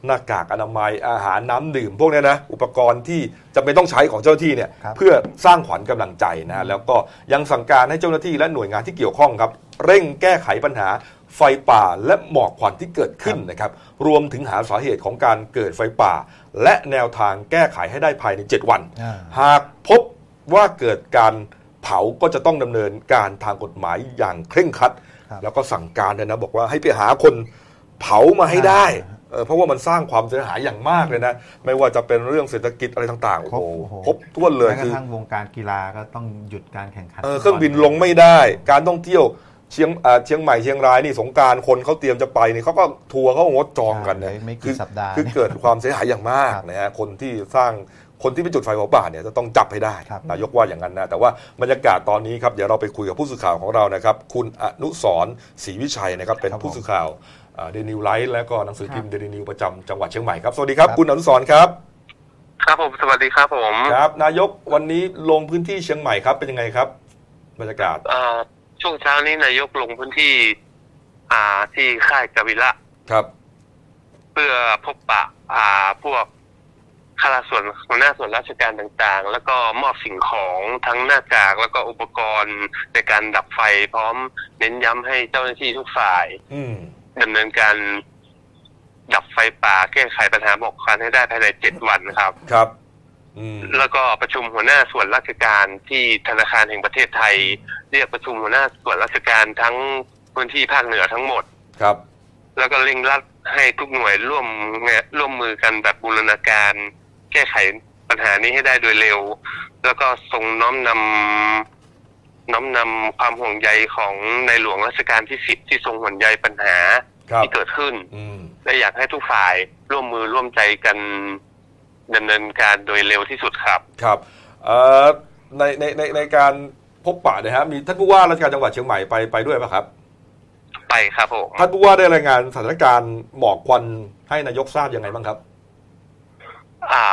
หน้ากากอนามัยอาหารน้ำดื่ม พวกเนี้ยนะ อุปกรณ์ที่จำเป็นต้องใช้ของเจ้าหน้าที่เนี่ยครับเพื่อสร้างขวัญกำลังใจนะฮะแล้วก็ยังสั่งการให้เจ้าหน้าที่และหน่วยงานที่เกี่ยวข้องครับ เร่งแก้ไขปัญหาไฟป่าและหมอกควันที่เกิดขึ้นนะครับ รวมถึงหาสาเหตุของการเกิดไฟป่า และแนวทางแก้ไขให้ได้ภายใน 7 วันอ่าหากพบว่าเกิดการเผาก็จะต้องดำเนินการทางกฎหมายอย่างเคร่งครัดครับแล้วก็สั่งการเลยนะบอกว่าให้ไปหาคนเผามาให้ได้อ่า เออเพราะว่ามันสร้างความเสียหายอย่างมากเลยนะ ไม่ว่าจะเป็นเรื่องเศรษฐกิจอะไรต่างๆ โอ้โหครบโอ้โหครบถ้วนเลยแม้กคืระอทั่งวงการกีฬาก็ต้องหยุดการแข่งขันเออเครื่องบินลงไม่ได้ การท่องเที่ยวเชียงอ่าเชียงใหม่เชียงรายนี่สงกรารคนเขาเตรียมจะไปนี่เขาก็ทัวร์เขาก็งดจองกันใช่นะไม่คืกี่สัปดาห์คือเกิดความเสียหายอย่างมากครับนะฮะคนที่สร้างคนที่ไปจุดไฟเผาป่าเนี่ยจะต้องจับให้ได้ครับนายกว่าอย่างนั้นนะ แต่ว่าบรรยากาศตอนนี้ครับเดี๋ยวเราไปคุยกับผู้สื่อข่าวของเรานะครับ คุณอนุสรณ์ศรีวิชัยนะครับเป็นผู้สื่อข่าว เดนิวไลท์และก็หนังสือพิมพ์เดนิวประจำจังหวัดเชียงใหม่ครับ สวัสดีครับครับคุณอนุสรณ์ครับ ครับผมสวัสดีครับผมครับนายกวันนี้ลงพื้นที่เชียงใหม่ครับเป็นยังไงครับบรรยากาศเอ่อช่วงเช้านี้นายกลงพื้นที่ อ่าที่ค่ายกาวิระครับ เพื่อพบปะ อ่าพวกข้าราชส่วนหัวหน้าส่วนราชการต่างๆ แล้วก็มอบสิ่งของทั้งหน้ากากแล้วก็อุปกรณ์ในการดับไฟพร้อมเน้นย้ำให้เจ้าหน้าที่ทุกฝ่าย อืม ดำเนินการดับไฟป่าแก้ไขปัญหาหมอกควันให้ได้ภายในเจ็ดวันครับ ครับอืมแล้วก็ประชุมหัวหน้าส่วนราชการที่ธนาคารแห่งประเทศไทย เรียกประชุมหัวหน้าส่วนราชการทั้งพื้นที่ภาคเหนือทั้งหมดครับ แล้วก็เร่งรัดให้ทุกหน่วยร่วมงานร่วมมือกันแบบบูรณาการ แก้ไขปัญหานี้ให้ได้โดยเร็ว แล้วก็ทรงน้อมนำ น้อมนำความห่วงใยของในหลวงรัชกาลที่สิบที่ทรงห่วงใยปัญหาครับที่เกิดขึ้นอืมและอยากให้ทุกฝ่ายร่วมมือร่วมใจกันดำเนินการโดยเร็วที่สุดครับครับเอ่อในในในในการพบปะเนะฮะมีท่านผู้ว่าราชการจังหวัดเชียงใหม่ไปไปด้วยไหมครับ ไปครับผมท่านผู้ว่าได้รายงานสถานการณ์หมอกควันให้นายกทราบยังไงบ้างครับ อ่า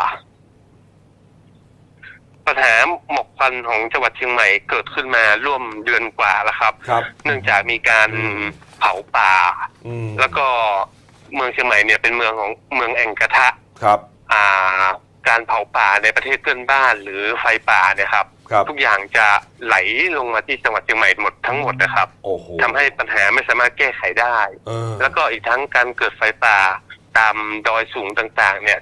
ปัญหาหมอกควันของจังหวัดเชียงใหม่เกิดขึ้นมาร่วมเดือนกว่าแล้วครับ ครับ เนื่องจากมีการอืมเผาป่า อืมแล้วก็เมืองเชียงใหม่เนี่ยเป็นเมืองของเมืองแอ่งกระทะ ครับอ่า การเผาป่าในประเทศเพื่อนบ้านหรือไฟป่าเนี่ยครับ ครับ ทุกอย่างจะไหลลงมาที่จังหวัดเชียงใหม่หมดทั้งหมดนะครับโอ้โหทำให้ปัญหาไม่สามารถแก้ไขได้ เออแล้วก็อีกทั้งการเกิดไฟป่าตามดอยสูงต่างๆ เนี่ย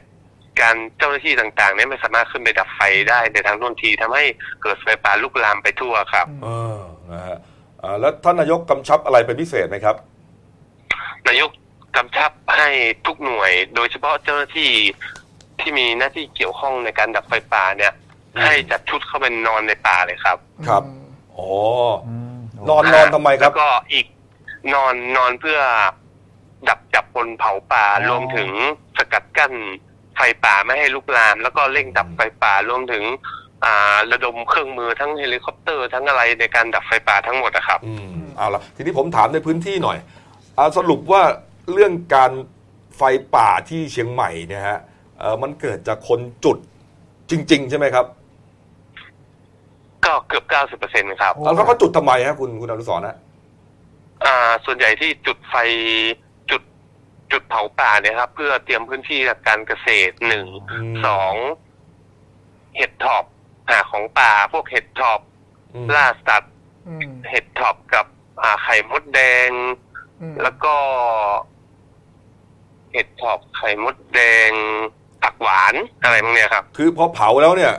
การเจ้าหน้าที่ต่างๆเนี่ยไม่สามารถขึ้นไปดับไฟได้ในทางโน้นทีทำให้เกิดไฟป่าลุกลามไปทั่วครับเออนะฮะอ่าแล้วท่านนายกกำชับอะไรเป็นพิเศษไหมครับ นายกกำชับให้ทุกหน่วย โดยเฉพาะเจ้าหน้าที่ที่มีหน้าที่เกี่ยวข้องในการดับไฟป่าเนี่ยอืมให้จัดชุดเข้าไปนอนในป่าเลยครับ ครับอืมอ๋ออืมนอนนอนทำไมครัแล้วก็อีกนอนนอนเพื่อดับจับคนเผาป่าอ๋อรวมถึงสกัดกั้น ไฟป่าไม่ให้ลุกลาม แล้วก็เร่งดับไฟป่ารวมถึงอ่าระดมเครื่องมือทั้งเฮลิคอปเตอร์ทั้งอะไรในการดับไฟป่าทั้งหมดนะครับอืมเอาละทีนี้ผมถามในพื้นที่หน่อยอาสรุปว่าเรื่องการไฟป่าที่เชียงใหม่เนี่ยฮะเอ่อมันเกิดจากคนจุดจริง ๆ ใช่ไหมครับ ก็เกือบเก้าสิบเปอร์เซ็นครับแล้วเขาก็จุดทำไมฮะคุณคุณอนุสรณ์นะอ่าส่วนใหญ่ที่จุดไฟ จุดจุดเผาป่าเนี่ยครับ เพื่อเตรียมพื้นที่การเกษตรหนึ่งมสองเห็ดถอบหาของป่า พวกเห็ดถอบอืม ล่าสัตว์อืมเห็ดถอบกับอ่าไข่มดแดง อืมแล้วก็เห็ดถอบไข่มดแดงผักหวานอะไรพวกเนี้ยครับ คือพอเผาแล้วเนี่ย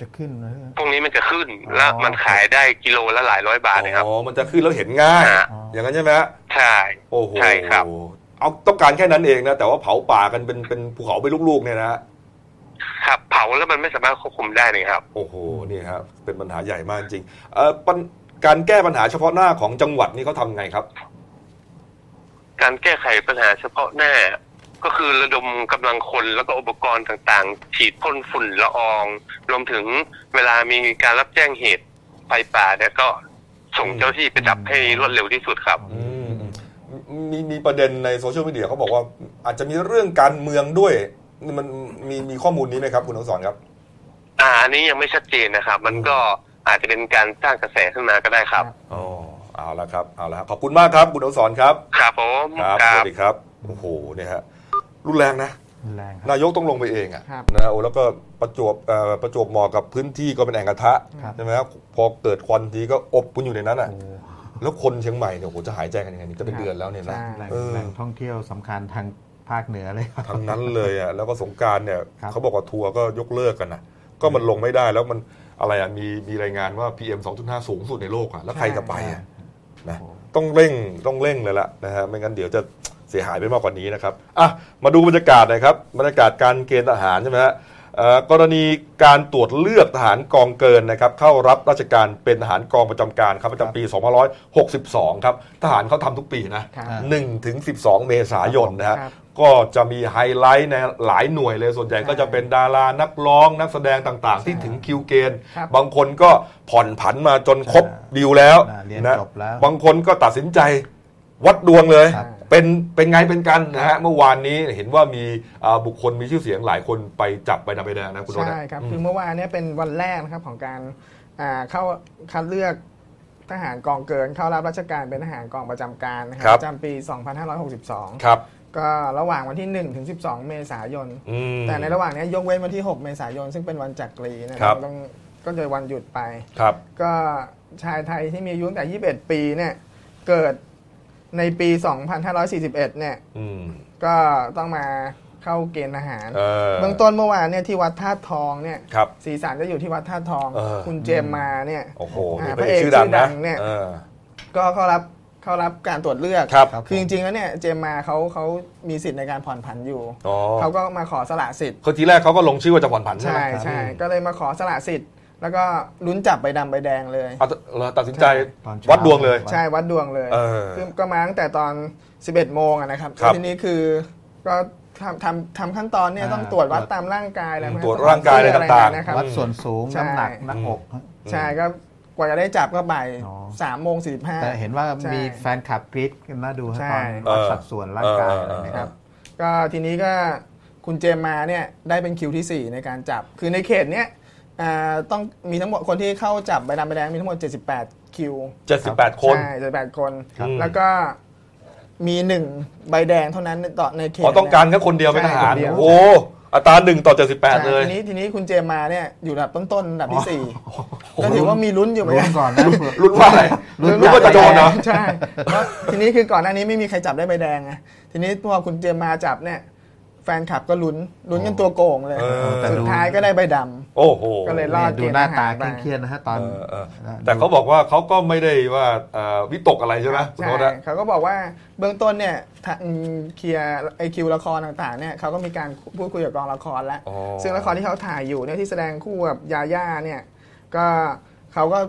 จะขึ้นนะพวกนี้มันจะขึ้นอ๋อแล้วมันขายได้กิโลละหลายร้อยบาทนะครับ อ๋อมันจะขึ้นแล้วเห็นง่าย ฮะ อย่างนั้นใช่ไหมฮะใช่ โอ้โหใช่ครับ เอาต้องการแค่นั้นเองนะ แต่ว่าเผาป่ากันเป็นเป็นภูเขาไปลูกๆเนี่ยนะฮะครับเผาแล้วมันไม่สามารถควบคุมได้เลยครับ โอ้โหนี่ครับเป็นปัญหาใหญ่มากจริงเอ่อปัญการแก้ปัญหาเฉพาะหน้าของจังหวัดนี่เขาทำไงครับ การแก้ไขปัญหาเฉพาะหน้า ก็คือระดมกำลังคนแล้วก็อุปกรณ์ต่างๆ ฉีดพ่นฝุ่นละออง รวมถึงเวลามีการรับแจ้งเหตุไฟป่าเนี่ยก็ส่งเจ้าหน้าที่ไปดับให้รวดเร็วที่สุดครับ อื มอืมมีมีประเด็นในโซเชียลมีเดียเขาบอกว่าอาจจะมีเรื่องการเมืองด้วยนี่มันมีมีข้อมูลนี้ไหมครับคุณอนุสรณ์ครับ อ่าอันนี้ยังไม่ชัดเจนนะครับ มันก็อาจจะเป็นการสร้างกระแสขึ้นมาก็ได้ครับอ๋อเอาละครับเอาละครับขอบคุณมากครับคุณอนุสรณ์ครับครับผมครับคสรัวับสดีครับโอ้โหเนี่ยฮะรุนแรงนะแรงครับนายกต้องลงไปเองอะครับนะโอ้แล้วก็ประจวบเอ่อประจวบเหมาะกับพื้นที่ก็เป็นแอ่งกระทะครับใช่ไหมครับพอเกิดควันทีก็อบคุณอยู่ในนั้นอะโอ้ แล้วคนเชียงใหม่เนี่ยโอ้โหจะหายใจกันยังไงนี่จะเป็นเดือนแล้วเนี่ยนะใช่แหล่งเออแหล่งท่องเที่ยวสำคัญทางภาคเหนือเลยครับทั้งนั้นเลยอะแล้วก็สงกรารเนี่ยครับเขาบอกว่าทัวร์ก็ยกเลิกกันนะก็มันลงไม่ได้แล้วมันอะไรอะมีมีรายงานว่า PM 2.5 สูงสุดในโลกอะแล้วใครจะไปอะนะโอ้ต้องเร่งต้องเร่งเลยละนะฮะไม่งั้นเดี๋ยวจะเสียหายไปมากกว่านี้นะครับอะมาดูบรรยากาศหน่อยครับบรรยากาศการเกณฑ์ทหารใช่ไหมฮะเอ่อ กรณีการตรวจเลือกทหารกองเกินนะครับเข้ารับราชการเป็นทหารกองประจำการครับประจำปี 2562 ครับทหารเขาทำทุกปีนะครับ1ถึง12 เมษายนนะฮะครับก็จะมีไฮไลท์ในหลายหน่วยเลยส่วนใหญ่ก็จะเป็นดารานักร้องนักแสดงต่างๆ ที่ถึงคิวเกณฑ์ครับบางคนก็ผ่อนผันมาจนครบดีลแล้วอ่าเรียนนะจบแล้วบางคนก็ตัดสินใจวัดดวงเลยครับ เป็นเป็นไงเป็นกันนะฮะเมื่อวานนี้เห็นว่ามีอ่าบุคคลมีชื่อเสียงหลายคนไปจับไปดำไปแดงนะคุณโนตใช่ครับอืมคือเมื่อวานเนี้เป็นวันแรกนะครับของการอ่าเข้าคัดเลือกทหารกองเกินเข้ารับราชการเป็นทหารกองประจำการนะคครัรับประจำปี 2562 ครับ ก็ระหว่างวันที่ 1 ถึง 12 เมษายนอืมแต่ในระหว่างนี้ยกเว้นวันที่ 6 เมษายน ซึ่งเป็นวันจักรีนะครับต้องก็จะวันหยุดไป ครับ ก็ชายไทยที่มีอายุตั้งแต่ 21 ปีเนี่ยเกิด ในปี 2541 เนี่ยอืมก็ต้องมาเข้าเกณฑ์ทหารเออเบื้องต้นเมื่อวานเนี่ยที่วัดธาตุทองเนี่ยครับสีสันจะอยู่ที่วัดธาตุทองเออคุณเจมมาเนี่ยโอ้โหอ่านี่พระเอกชื่อดังชื่อดันะงเนี่ยเออก็เข้ารับเข้ารับการตรวจเลือกครับคือจริงๆแล้วเนี่ยเจมมาเขาเขามีสิทธิ์ในการผ่อนผันอยู่อ๋อเขาก็มาขอสละสิทธิ์คนทีแรกเขาก็ลงชื่อว่าจะผ่อนผันใช่ไหมใช่ใช่ก็เลยมาขอสละสิทธิ์ แล้วก็ลุ้นจับใบดำใบแดงเลย เอาเหรอตัดสินใจตอนเช้า วัดดวงเลย ใช่วัดดวงเลยเออคือก็มาตั้งแต่ตอน 11 โมงอะนะครับครับทีนี้คือก็ทำทำทำขั้นตอนเนี่ยอ่า ต้องตรวจวัดตามร่างกายอะไรอืมไหมตรวจร่างกายอะไรต่างๆ นะครับ วัดส่วนสูงใช่ น้ำหนักหน้าอก ใช่ก็กว่าจะได้จับก็บ่ายอ๋อ สามโมงสี่สิบห้า แต่เห็นว่าใช่มีแฟนคลับกรี๊ดกันน่าดูฮะใช่ ตอนวัดสัดส่วนร่างกายอะไรนะคครัรับ บ ก็ทีนี้ก็คุณเจมมาเนี่ยได้เป็นคิวที่4 ในการจับ คือในเขตเนี้ยอ่า ต้องมีทั้งหมดคนที่เข้าจับใบดำใบแดงมีทั้งหมด 78 คิว 78 คนใช่78 คนครับแล้วก็มีหนึ่งใบแดงเท่านั้นในต่อในเขตอ๋อต้องการแค่คนเดียวเป็นทหารใช่คนเดียวโอ้อัตราหนึ่งต่อ 78 เลย ทีนี้ทีนี้คุณเจมมาเนี่ยอยู่ระดับต้นๆอันดับที่สี่ก็ถือว่ามีลุ้นอยู่เหมือนลุ้กันนก่อนนะรุ่นว่าอะไรลุ้นรู้ว่าจะโดนเหรอใช่แล้วทีนี้คือก่อนหน้านี้ไม่มีใครจับได้ใบแดงไงทีนี้พอคุณเจมมาจับเนี่ย แฟนคลับก็ลุ้นลุ้นกันตัวโกงเลยเออแต่ สุดูดท้ายก็ได้ใบดำ โอ้โหก็เลยรอดดูหน้าตาเครียดๆนะฮะตอน เออเออแต่เขาบอกว่าเขาก็ไม่ได้ว่าเอ่อวิตกอะไรใช่ไหมคุณใช่โน้ตอะเขาก็บอกว่าเบื้องต้นเนี่ยทางเคลียร์ไอคิวละครต่างๆเนี่ยเขาก็มีการพูดคุยกับกองละครแล้ว อ๋อ ซึ่งละครที่เขาถ่ายอยู่เนี่ยที่แสดงคู่กับยาย่าเนี่ยก็เขาก็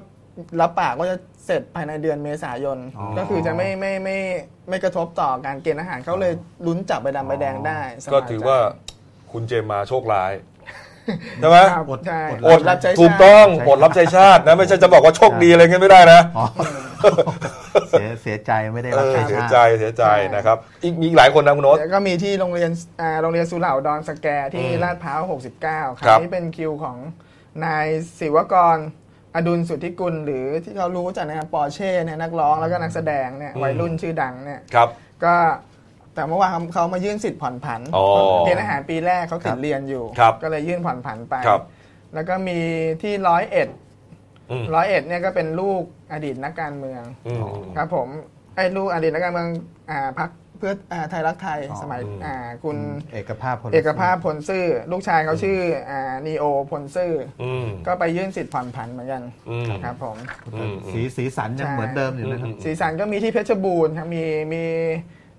รับปากว่าจะเสร็จภายในเดือนเมษายน อ๋อ ก็คือจะไม่ไม่ไม่ไม่กระทบต่อการเกณฑ์อาหารเขาเลยลุ้นจับใบดำใบแดงได้สบยใจก็ถือว่าคุณเจมมาโชคร้ายใช่ไหมครับอดใช่ออดดรับใช้ชาติถูกต้องอดรับใช้ชาตินะไม่ใช่จะบอกว่าโชคดีอะไรเงี้ยไม่ได้นะ อ๋อเสียเสียใจไม่ได้เอรับอใช้เสียชาติใจเสียใจนะครับ อีกมีอีกหลายคนนะคุณโน้ต แล้วก็มีที่โรงเรียนอ่าโรงเรียนสุเหร่าดอนสแกที่อืมลาดพร้าว 69คครัรั้บงนี้เป็นคิวของนายศิวกร อดุลสุทธิกุลหรือที่เขารู้จักนะครับปอร์เช่เนี่ยนักร้องแล้วก็นักแสดงเนี่ยวัยรุ่นชื่อดังเนี่ยครับ ก็แต่เมื่อวานเขาเขามายื่นสิทธิ์ผ่อนผันอ๋อเกณฑ์อาหารปีแรกเขาติดเรียนอยู่ ครับก็เลยยื่นผ่อนผันไป ครับแล้วก็มีที่ร้อยเอ็ดอืม ร้อยเอ็ดเนี่ยก็เป็นลูกอดีตนักการเมือง อืม ครับผมไอ้ลูกอดีตนักการเมืองอ่าพัก เพื่ออ่าไทยรักไทยอ๋อสมัยอืมอ่าคุณเอกภาพพลเอกภาพพลซื่อ ลูกชายเขาชื่ออ่านีโอพลซื่ออืมก็ไปยื่นสิทธิ์ผ่อนผันเหมือนกันอืมครับผมอืมสีสีสันยังใช่เหมือนเดิมอยู่นะครับอืมสีสันก็มีที่เพชรบูรณ์ครับมีมี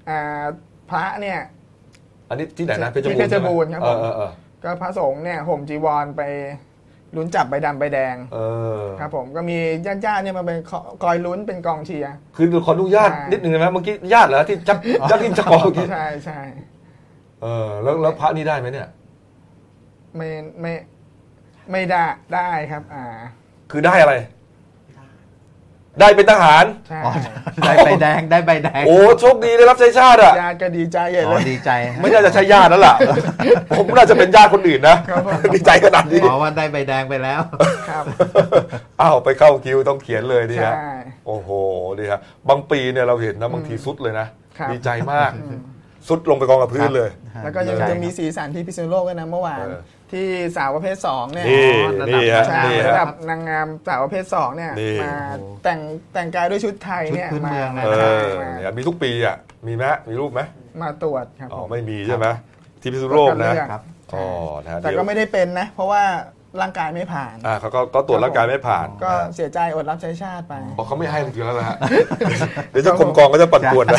อ่าพระเนี่ย อันนี้ที่ไหนนะที่เพชรบูรณ์ครับเอผอมเออเออก็พระสงฆ์เนี่ยห่มจีวรไป ลุ้นจับใบดำใบแดงเออครับผมก็มีญาติญาติๆเนี่ยมาเป็นคอยลุ้นเป็นกองเชียร์ คือขออนุญาตใช่นิดนึงได้ไหมเมื่อกี้ญาติเหรอที่จักจักทิมจักรอเมื่อกี้ใช่ใช่เออแล้วแล้วพระนี่ได้ไหมเนี่ยไม่ไม่ไม่ได้ได้ครับ อ่า คือได้อะไร ได้เป็นทหาร ใช่อ๋อได้ใบแดงได้ใบแดงโอ้โชคดีได้รับใช้ชาติอะญาติก็ดีใจใหญ่อ๋เลอย ดีใจฮะไม่น่าจะใช่ญาติแล้วล่ะ ผมน่าจะเป็นญาติคนอื่นนะครับผมดีใจขนาดนี้อ๋อว่าได้ใบแดงไปแล้ว ครับ อ้าวไปเข้าคิวต้องเขียนเลยดีใช่ฮะโอ้โหดีฮะบางปีเนี่ยเราเห็นนะบางทีสุดเลยนะครับ ดีใจมาก สุดลงไปกองกับพื้นเลย แล้วก็ยังดีใจจะมีสีสันที่พิษณุโลกด้วยนะเมื่อวาน เออ ที่สาวประเภทสองเนี่ยนี่ระดับนี่ฮะใช่นี่ระฮะดับนางงามสาวประเภทสองเนี่ยนี่ มาแต่งแต่งกายด้วยชุดไทยเนี่ยชุดพื้นมาเมืองนะ เอใช่อมาเนี่ยมีทุกปีอะมีไหมมีรูปไหมมาตรวจครับอ๋อผมไม่มีใช่ไหมที่พิษณุโลกนะเลือกครับ อ๋อนะฮะแต่เดี๋ยวก็ไม่ได้เป็นนะ เพราะว่าร่างกายไม่ผ่าน อ่าเขาก็ก็ตรวจร่างกายไม่ผ่านก็นะเสียใจอดรับใช้ชาติไปอ๋อเขาไม่ให้จริงๆแล้วนะฮะเดี๋ยวจะกรมกองก็จะปั่นป่วนไป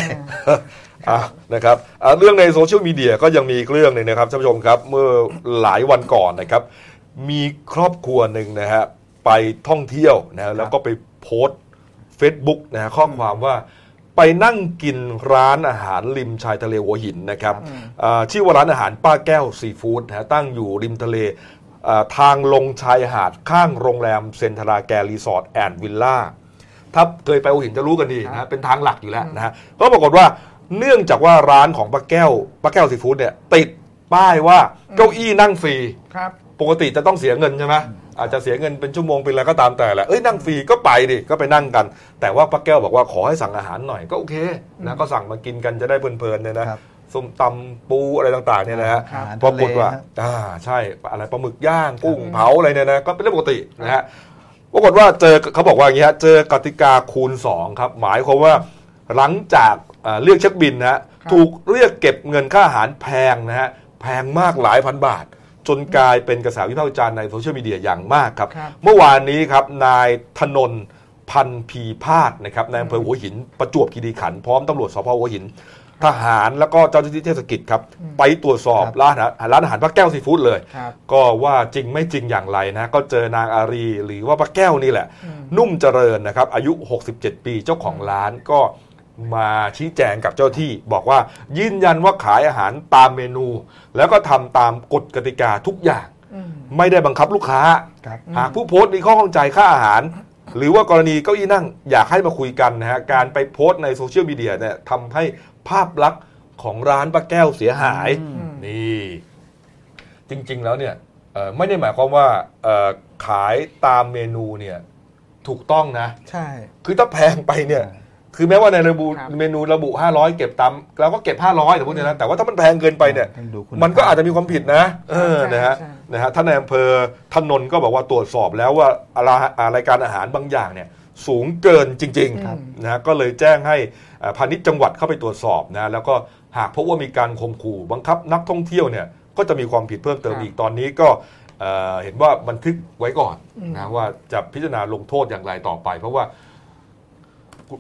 อะนะครับอะเรื่องในโซเชียลมีเดียก็ยังมีอีกเรื่องหนึ่งนะครับท่านผู้ชมครับ เมื่อหลายวันก่อนนะครับ มีครอบครัวหนึ่งนะฮะไปท่องเที่ยวนะแล้วก็ไปโพสต์ Facebook นะฮะข้อความว่าไปนั่งกินร้านอาหารริมชายทะเลหัวหินนะครับอ่าชื่อว่าร้านอาหารป้าแก้วซีฟู้ดนะฮะตั้งอยู่ริมทะเลอ่าทางลงชายหาดข้างโรงแรมเซนทราแกรีสอร์ทแอนด์วิลล่าถ้าเคยไปหัวหินจะรู้กันดีนะฮะเป็นทางหลักอยู่แล้วนะฮะก็ปรากฏว่า เนื่องจากว่าร้านของป้าแก้วป้าแก้วซีฟู้ดเนี่ย ติดป้ายว่าเก้าอี้นั่งฟรีครับ ปกติจะต้องเสียเงินใช่ไหมอาจจะเสียเงินเป็นชั่วโมงเป็นอะไรก็ตามแต่แหละเอ้ยนั่งฟรีก็ไปดิก็ไปนั่งกัน แต่ว่าป้าแก้วบอกว่าขอให้สั่งอาหารหน่อยก็โอเคนะก็สั่งมากินกันจะได้เพลินๆเนี่ยนะครับส้มตำปูอะไรต่างๆเนี่ยนะฮะอาหารปรากฏว่าทะเลนะอ่าใช่อะไรปลาหมึกย่างกุ้งเผาอะไรเนี่ยนะก็เป็นเรื่องปกตินะฮะปรากฏว่าเจอเขาบอกว่าอย่างนี้ฮะเจอกติกาคูณ2ครับหมายความว่าหลังจากอ่า เรียกเช็คบินนะฮะถูกเรียกเก็บเงินค่าอาหารแพงนะฮะแพงมากหลายพันบาท จนกลายเป็นกระแสวิพากษ์วิจารณ์ในโซเชียลมีเดียอย่างมากครับ ครับ เมื่อวานนี้ครับนายธนนท์พันพีพาดนะครับในอำเภอหัวหินประจวบคีรีขันธ์พร้อมตำรวจสพหัวหิน ทหารแล้วก็เจ้าหน้าที่เทศกิจครับไปตรวจสอบครับ ร้านอาหารร้านอาหารป้าแก้วซีฟู้ดเลย ครับ ก็ว่าจริงไม่จริงอย่างไรนะ ก็เจอนางอารีหรือว่าป้าแก้วนี่แหละนุ่มเจริญนะครับ อายุ 67 ปีเจ้าของร้านก็ มาชี้แจงกับเจ้าที่ บอกว่ายืนยันว่าขายอาหารตามเมนู แล้วก็ทำตามกฎกติกาทุกอย่าง ไม่ได้บังคับลูกค้าครับหากผู้โพสต์มีข้อข้องใจค่าอาหาร หรือว่ากรณีเก้าอี้นั่งอยากให้มาคุยกันนะฮะการไปโพสต์ในโซเชียลมีเดียเนี่ยทำให้ภาพลักษณ์ของร้านป้าแก้วเสียหายนี่จริง ๆ แล้วเนี่ยเอ่อไม่ได้หมายความว่าเอ่อขายตามเมนูเนี่ยถูกต้องนะ ใช่ คือถ้าแพงไปเนี่ย คือแม้ว่าในระบุครับเมนูระบุ 500 เก็บตามเราก็เก็บ 500แต่พูดอย่างนั้นแต่ว่าถ้ามันแพงเกินไปเนี่ยต้องดูคุณมันก็อาจจะมีความผิดนะเออใช่นะฮะใช่นะฮะท่านในอำเภอท่านนนท์ก็บอกว่าตรวจสอบแล้วว่าอะไรรายการอาหารบางอย่างเนี่ยสูงเกินจริงครับๆนะฮะก็เลยแจ้งให้เอ่อพาณิชย์จังหวัดเข้าไปตรวจสอบนะแล้วก็หากพบว่ามีการข่มขู่บังคับนักท่องเที่ยวเนี่ยก็จะมีความผิดเพิ่มเติมครับอีกตอนนี้ก็เอ่อเห็นว่าบันทึกไว้ก่อนนะว่าจะพิจารณาลงโทษอย่างไรต่อไป เพราะว่าคุณ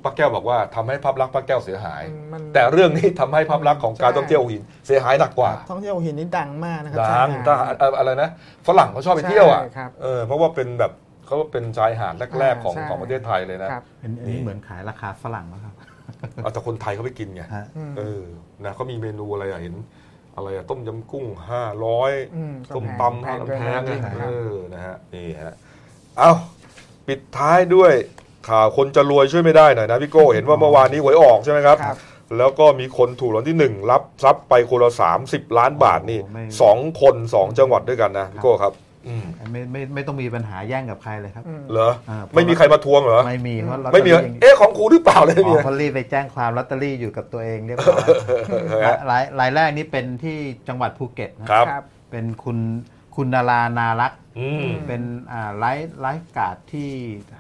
ป้าแก้วบอกว่าทำให้ภาพลักษณ์ป้าแก้วเสียหายมันแต่เรื่องนี้ทำให้ภาพลักษณ์ของการใช่ท่องเที่ยวหัวหินเสียหายหนักกว่า ท่องเที่ยวหัวหินนี่ดังมากนะครัดังชายถ้าหาดเอ่ออะไรนะฝรั่งเขาชอบไปเที่ยวอะใช่ครับเออเพราะว่าเป็นแบบเขาเป็นชายหาดแรกอ่าๆของใช่ของประเทศไทยเลยนะครับอันอันนี้เหมือนขายราคาฝรั่งแล้วครับเอาแต่คนไทยเขาไปกินไงฮะอืมเออนะเขามีเมนูอะไรอะเห็น อะไรอะต้มยำกุ้งห้าร้อยอืมก็ต้มแพงตำแพห้างเกินแพงจริอะงๆคเอรับอนะฮะนี่ฮะเอาปิดท้ายด้วย ข่าวคนจะรวยช่วยไม่ได้หน่อยนะพี่โก้เห็นว่าเมื่อวานนี้หวยออกใช่ไหมครับ ครับ แล้วก็มีคนถูกรางวัลที่หนึ่งรับทรัพย์ไปคนละสามสิบล้านบาทนี่โอ้โหไม่ สองคนสองจังหวัดด้วยกันนะพี่โก้ครับ อืมไม่ไม่ไม่ต้องมีปัญหาแย่งกับใครเลยครับ อืม เหรออ่าเพราะไม่มีใครมาทวงเหรอไม่มีเพราะลอตเตอไม่มีรี่ยังเอ๊ะของครูหรือเปล่าเลยอ๋อเนี่ยเขารีบไปแจ้งความลอตเตอรี่อยู่กับตัวเองเรียบร้อยฮะรายรายแรกนี้เป็นที่จังหวัดภูเก็ตนะครับ ครับ เป็นคุณคุณนารานารักษ์อืม เป็นอ่า life lifeguard ที่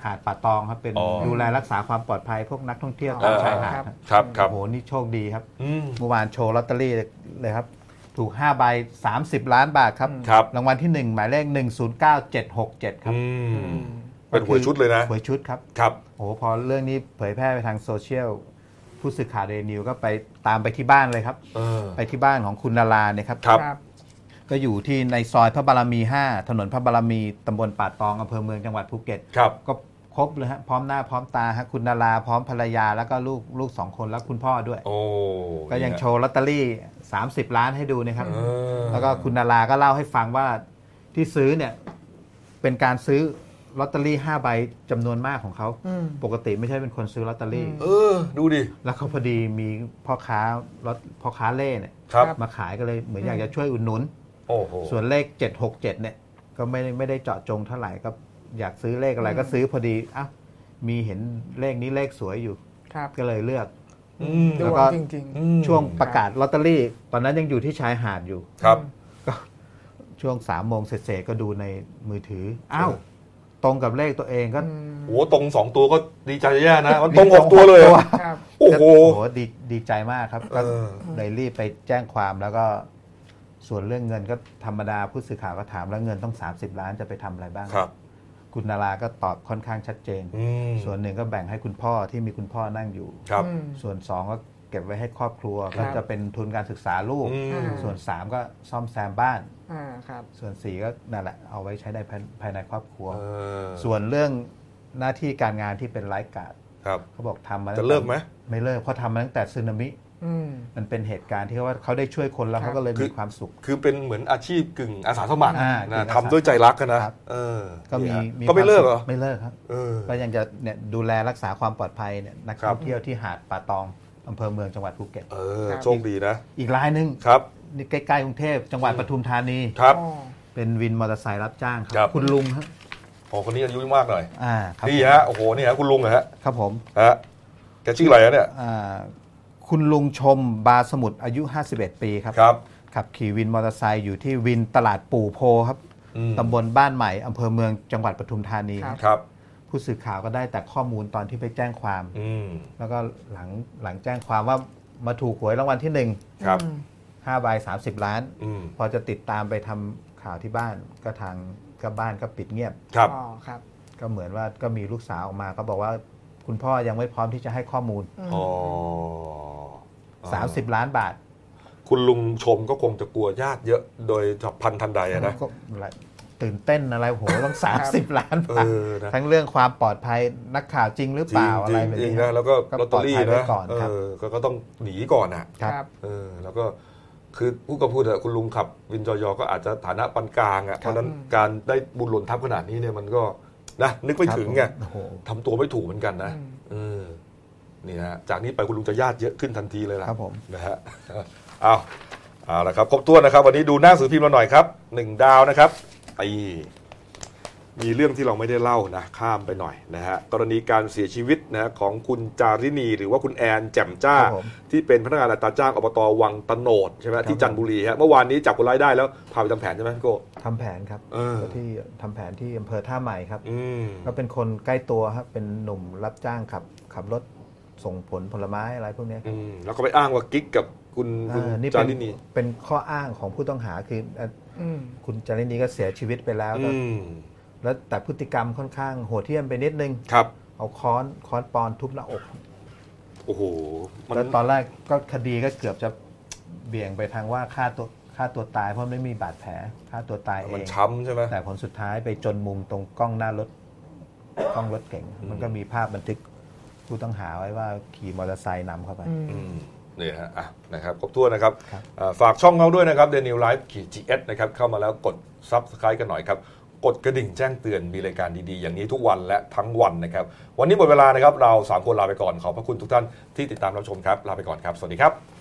หาดป่าตองครับเป็นอ๋อดูแลรักษาความปลอดภัยพวกนักท่องเที่ยวอ๋อตามชายหาดครับครับครับโอ้โหนี่โชคดีครับอืมเมื่อวานโชว์ลอตเตอรี่เลยครับ ถูก5ใบ30 ล้านบาทครับครับรางวัลที่ 1 หมายเลข 109767 ครับอืมเป็นหวยชุดเลยนะหวยชุดครับครับโอ้โหพอเรื่องนี้เผยแพร่ไปทางโซเชียลผู้สื่อข่าวเดลินิวส์ก็ไปตามไปที่บ้านเลยครับเออไปที่บ้านของคุณนาราเนี่ยครับครับครับ ก็อยู่ที่ในซอยพระบารมี 5 ถนนพระบารมีตำบลป่าตองอำเภอเมืองจังหวัดภูเก็ตครับ ก็ครบเลยฮะพร้อมหน้าพร้อมตาฮะคุณนาราพร้อมภรรยาแล้วก็ลูกลูกสองคนแล้วคุณพ่อด้วย โอ้ก็ยังโชว์ลอตเตอรี่ 30 ล้านให้ดูนะครับ เออแล้วก็คุณนาราก็เล่าให้ฟังว่าที่ซื้อเนี่ยเป็นการซื้อลอตเตอรี่5ใบจำนวนมากของเขา อืม ปกติไม่ใช่เป็นคนซื้อลอตเตอรี่ เออ ดูดิ แล้วเขาพอดีมีพ่อค้ารถพ่อค้าเล่เนี่ยครับ มาขายก็เลยเหมือนอยากจะช่วยอุดหนุน โอ้โหส่วนเลข 767เนี่ยก็ไม่ได้ไม่ได้เจาะจงเท่าไหร่ก็อยากซื้อเลขอะไรก็ซื้อพอดีอ้าวมีเห็นเลขนี้เลขสวยอยู่ครับก็เลยเลือกอืมดแล้ววก็งจริงอืมช่วงประกาศลอตเตอรี่ ตอนนั้นยังอยู่ที่ชายหาดอยู่ครับก็ช่วงสามโมงเสร็จๆก็ดูในมือถืออ้าวตรงกับเลขตัวเองก็ๆอืมโอ้ตรงสองตัวก็ดีใจจะแย่นะมันตรงหกตัวเลยตรงหอะกตัวครับโอ้โหโหดีดีใจมากครับเอก็อเลยรีบไปแจ้งความแล้วก็ ส่วนเรื่องเงินก็ธรรมดาผู้สื่อข่าวก็ถามแล้วเงินต้อง 30 ล้านจะไปทำอะไรบ้างครับ คุณนาราก็ตอบค่อนข้างชัดเจนอืมส่วนหนึ่งก็แบ่งให้คุณพ่อที่มีคุณพ่อนั่งอยู่ครับอืมส่วนสองก็เก็บไว้ให้ครอบครัวครัก็บจะเป็นทุนการศึกษาลูกอืมอ่าส่วนสามก็ซ่อมแซมบ้านอ่าครับส่วนสี่ก็นั่นแหละเอาไว้ใช้ในภายภายในครอบครัวเออส่วนเรื่องหน้าที่การงานที่เป็นไลฟ์การ์ดครับเขาบอกทำมาตั้งจะเลิกไหมไม่เลิกเพราะทำมาตั้งแต่สึนามิอื มมันเป็นเหตุการณ์ที่ว่าเขาได้ช่วยคนแล้วครับเขาก็เลยคือมีความสุข คือเป็นเหมือนอาชีพกึ่งอาสาสมัครอ่านะกึ่งอาสาทำด้วยใจรักกันนะครับเออก็มีเนี่ยก็ไม่เลิกเหรอไม่เลิกครับเออก็ยังจะเนี่ยดูแลรักษาความปลอดภัยเนี่ยนักครับท่องเที่ยวที่หาดป่าตองอำเภอเมืองจังหวัดภูเก็ตเออครับโชคดีนะ อีกรายหนึ่งครับนี่ใกล้ๆกรุงเทพจังหวัดปทุมธานีครับอ๋อเป็นวินมอเตอร์ไซค์รับจ้างคครัรับ คุณลุงครับโอ้คนนี้อายุมากหน่อยอ่าครับนี่ฮะโอ้โหนี่ฮะคุณลุงเหรอฮะครับผมฮะแกชื่ออะไรฮะเนี่ยอ่า คุณลุงชมบาสมุทรอายุ 51 ปีครับ ครับ ขับขี่วินมอเตอร์ไซค์อยู่ที่วินตลาดปู่โพครับ อืมตำบลบ้านใหม่ อำเภอเมืองจังหวัดปทุมธานีครับ ครับ ผู้สื่อข่าวก็ได้แต่ข้อมูลตอนที่ไปแจ้งความ อืม แล้วก็หลังหลังแจ้งความว่ามาถูกหวยรางวัลที่หนึ่งครับ อืมห้าใบสามสิบล้าน อืม พอจะติดตามไปทำข่าวที่บ้านก็ทางก็บ้านก็ปิดเงียบ ครับ อ๋อครับ ก็เหมือนว่าก็มีลูกสาวออกมาก็บอกว่า คุณพ่อยังไม่พร้อมที่จะให้ข้อมูล อ๋อ30 ล้านบาท คุณลุงชมก็คงจะกลัวญาติเยอะโดยฉับพลันทันใดอะนะ ก็อะไรตื่นเต้นอะไรโหต้อง 30 ล้านเอบาทอนะ ทั้งเรื่องความปลอดภัยนักข่าวจริงหรือเปล่าอะไรแบบจริงนี้ ๆนะแล้วก็ก็ลอตเตอรี่ปลอดภัยไว้นะก่อนครับ เออก็ก็ต้องหนีก่อนอะ ครับ เออแล้วก็คือพูดก็พูดเถอะคุณลุงขับวินจอยอก็อาจจะฐานะปานกลางอะเพราะฉะนั้นการได้บุญหล่นทับขนาดนี้เนี่ยมันก็ นะนึกไม่ถึงไงโอ้โหทำตัวไม่ถูกเหมือนกันนะเออนี่นะฮะจากนี้ไปคุณลุงจะญาติเยอะขึ้นทันทีเลยล่ะครับผมนะฮะเอาเอาละครับครบถ้วนนะครับ วันนี้ดูหน้าสื่อพิมพ์เราหน่อยครับหนึ่งดาวนะครับไอ มีเรื่องที่เราไม่ได้เล่านะข้ามไปหน่อยนะฮะกรณีการเสียชีวิตนะฮะของคุณจารินีหรือว่าคุณแอนแจ่มจ้า ครับผม ที่เป็นพนักงานอัตราจ้างอบตวังตะโนดใช่ไหมที่จันทบุรีฮะเมื่อวานนี้จับคนร้ายได้แล้วพาไปทำแผนใช่ไหมพี่โก้ ทำแผนครับเออก็ที่ทำแผนที่อำเภอท่าใหม่ครับ อืมก็เป็นคนใกล้ตัวครับเป็นหนุ่มรับจ้างขับขับรถส่งผลผลไม้อะไรพวกเนี้ยครับอืมแล้วก็ไปอ้างว่ากิ๊กกับคุณคุณอ่านี่จาเป็นรินีเป็นข้ออ้างของผู้ต้องหาคือเอ่ออืม คุณจารินีก็เสียชีวิตไปแล้วก็อืม แล้วแต่พฤติกรรมค่อนข้างโหดเหี้ยมไปนิดนึงครับ เอาค้อนค้อนปอนทุบหน้าอกโอ้โหมันแล้วตอนแรก็คดีก็เกือบจะเบี่ยงไปทางว่าฆ่าตัวฆ่าตัวตายเพราะไม่มีบาดแผลฆ่าตัวตายเอมันง ช้ำใช่ไหม แต่ผลสุดท้ายไปจนมุมตรงกล้องหน้ารถ กล้องรถเก่ง มันก็มีภาพบันทึกผู้ต้องหาไว้ว่าขี่มอเตอร์ไซค์นำเข้าไป อืมนี่ฮะอะนะครับครบถ้วนนะครับครับ อ่าฝากช่องเราด้วยนะครับเดลินิวส์ขีด GS นะครับเข้ามาแล้วกด subscribe กันหน่อยครับ กดกระดิ่งแจ้งเตือนมีรายการดีๆ อย่างนี้ทุกวันและทั้งวันนะครับ วันนี้หมดเวลานะครับเราสามคนลาไปก่อนขอบพระคุณทุกท่านที่ติดตามรับชมครับลาไปก่อนครับ สวัสดีครับ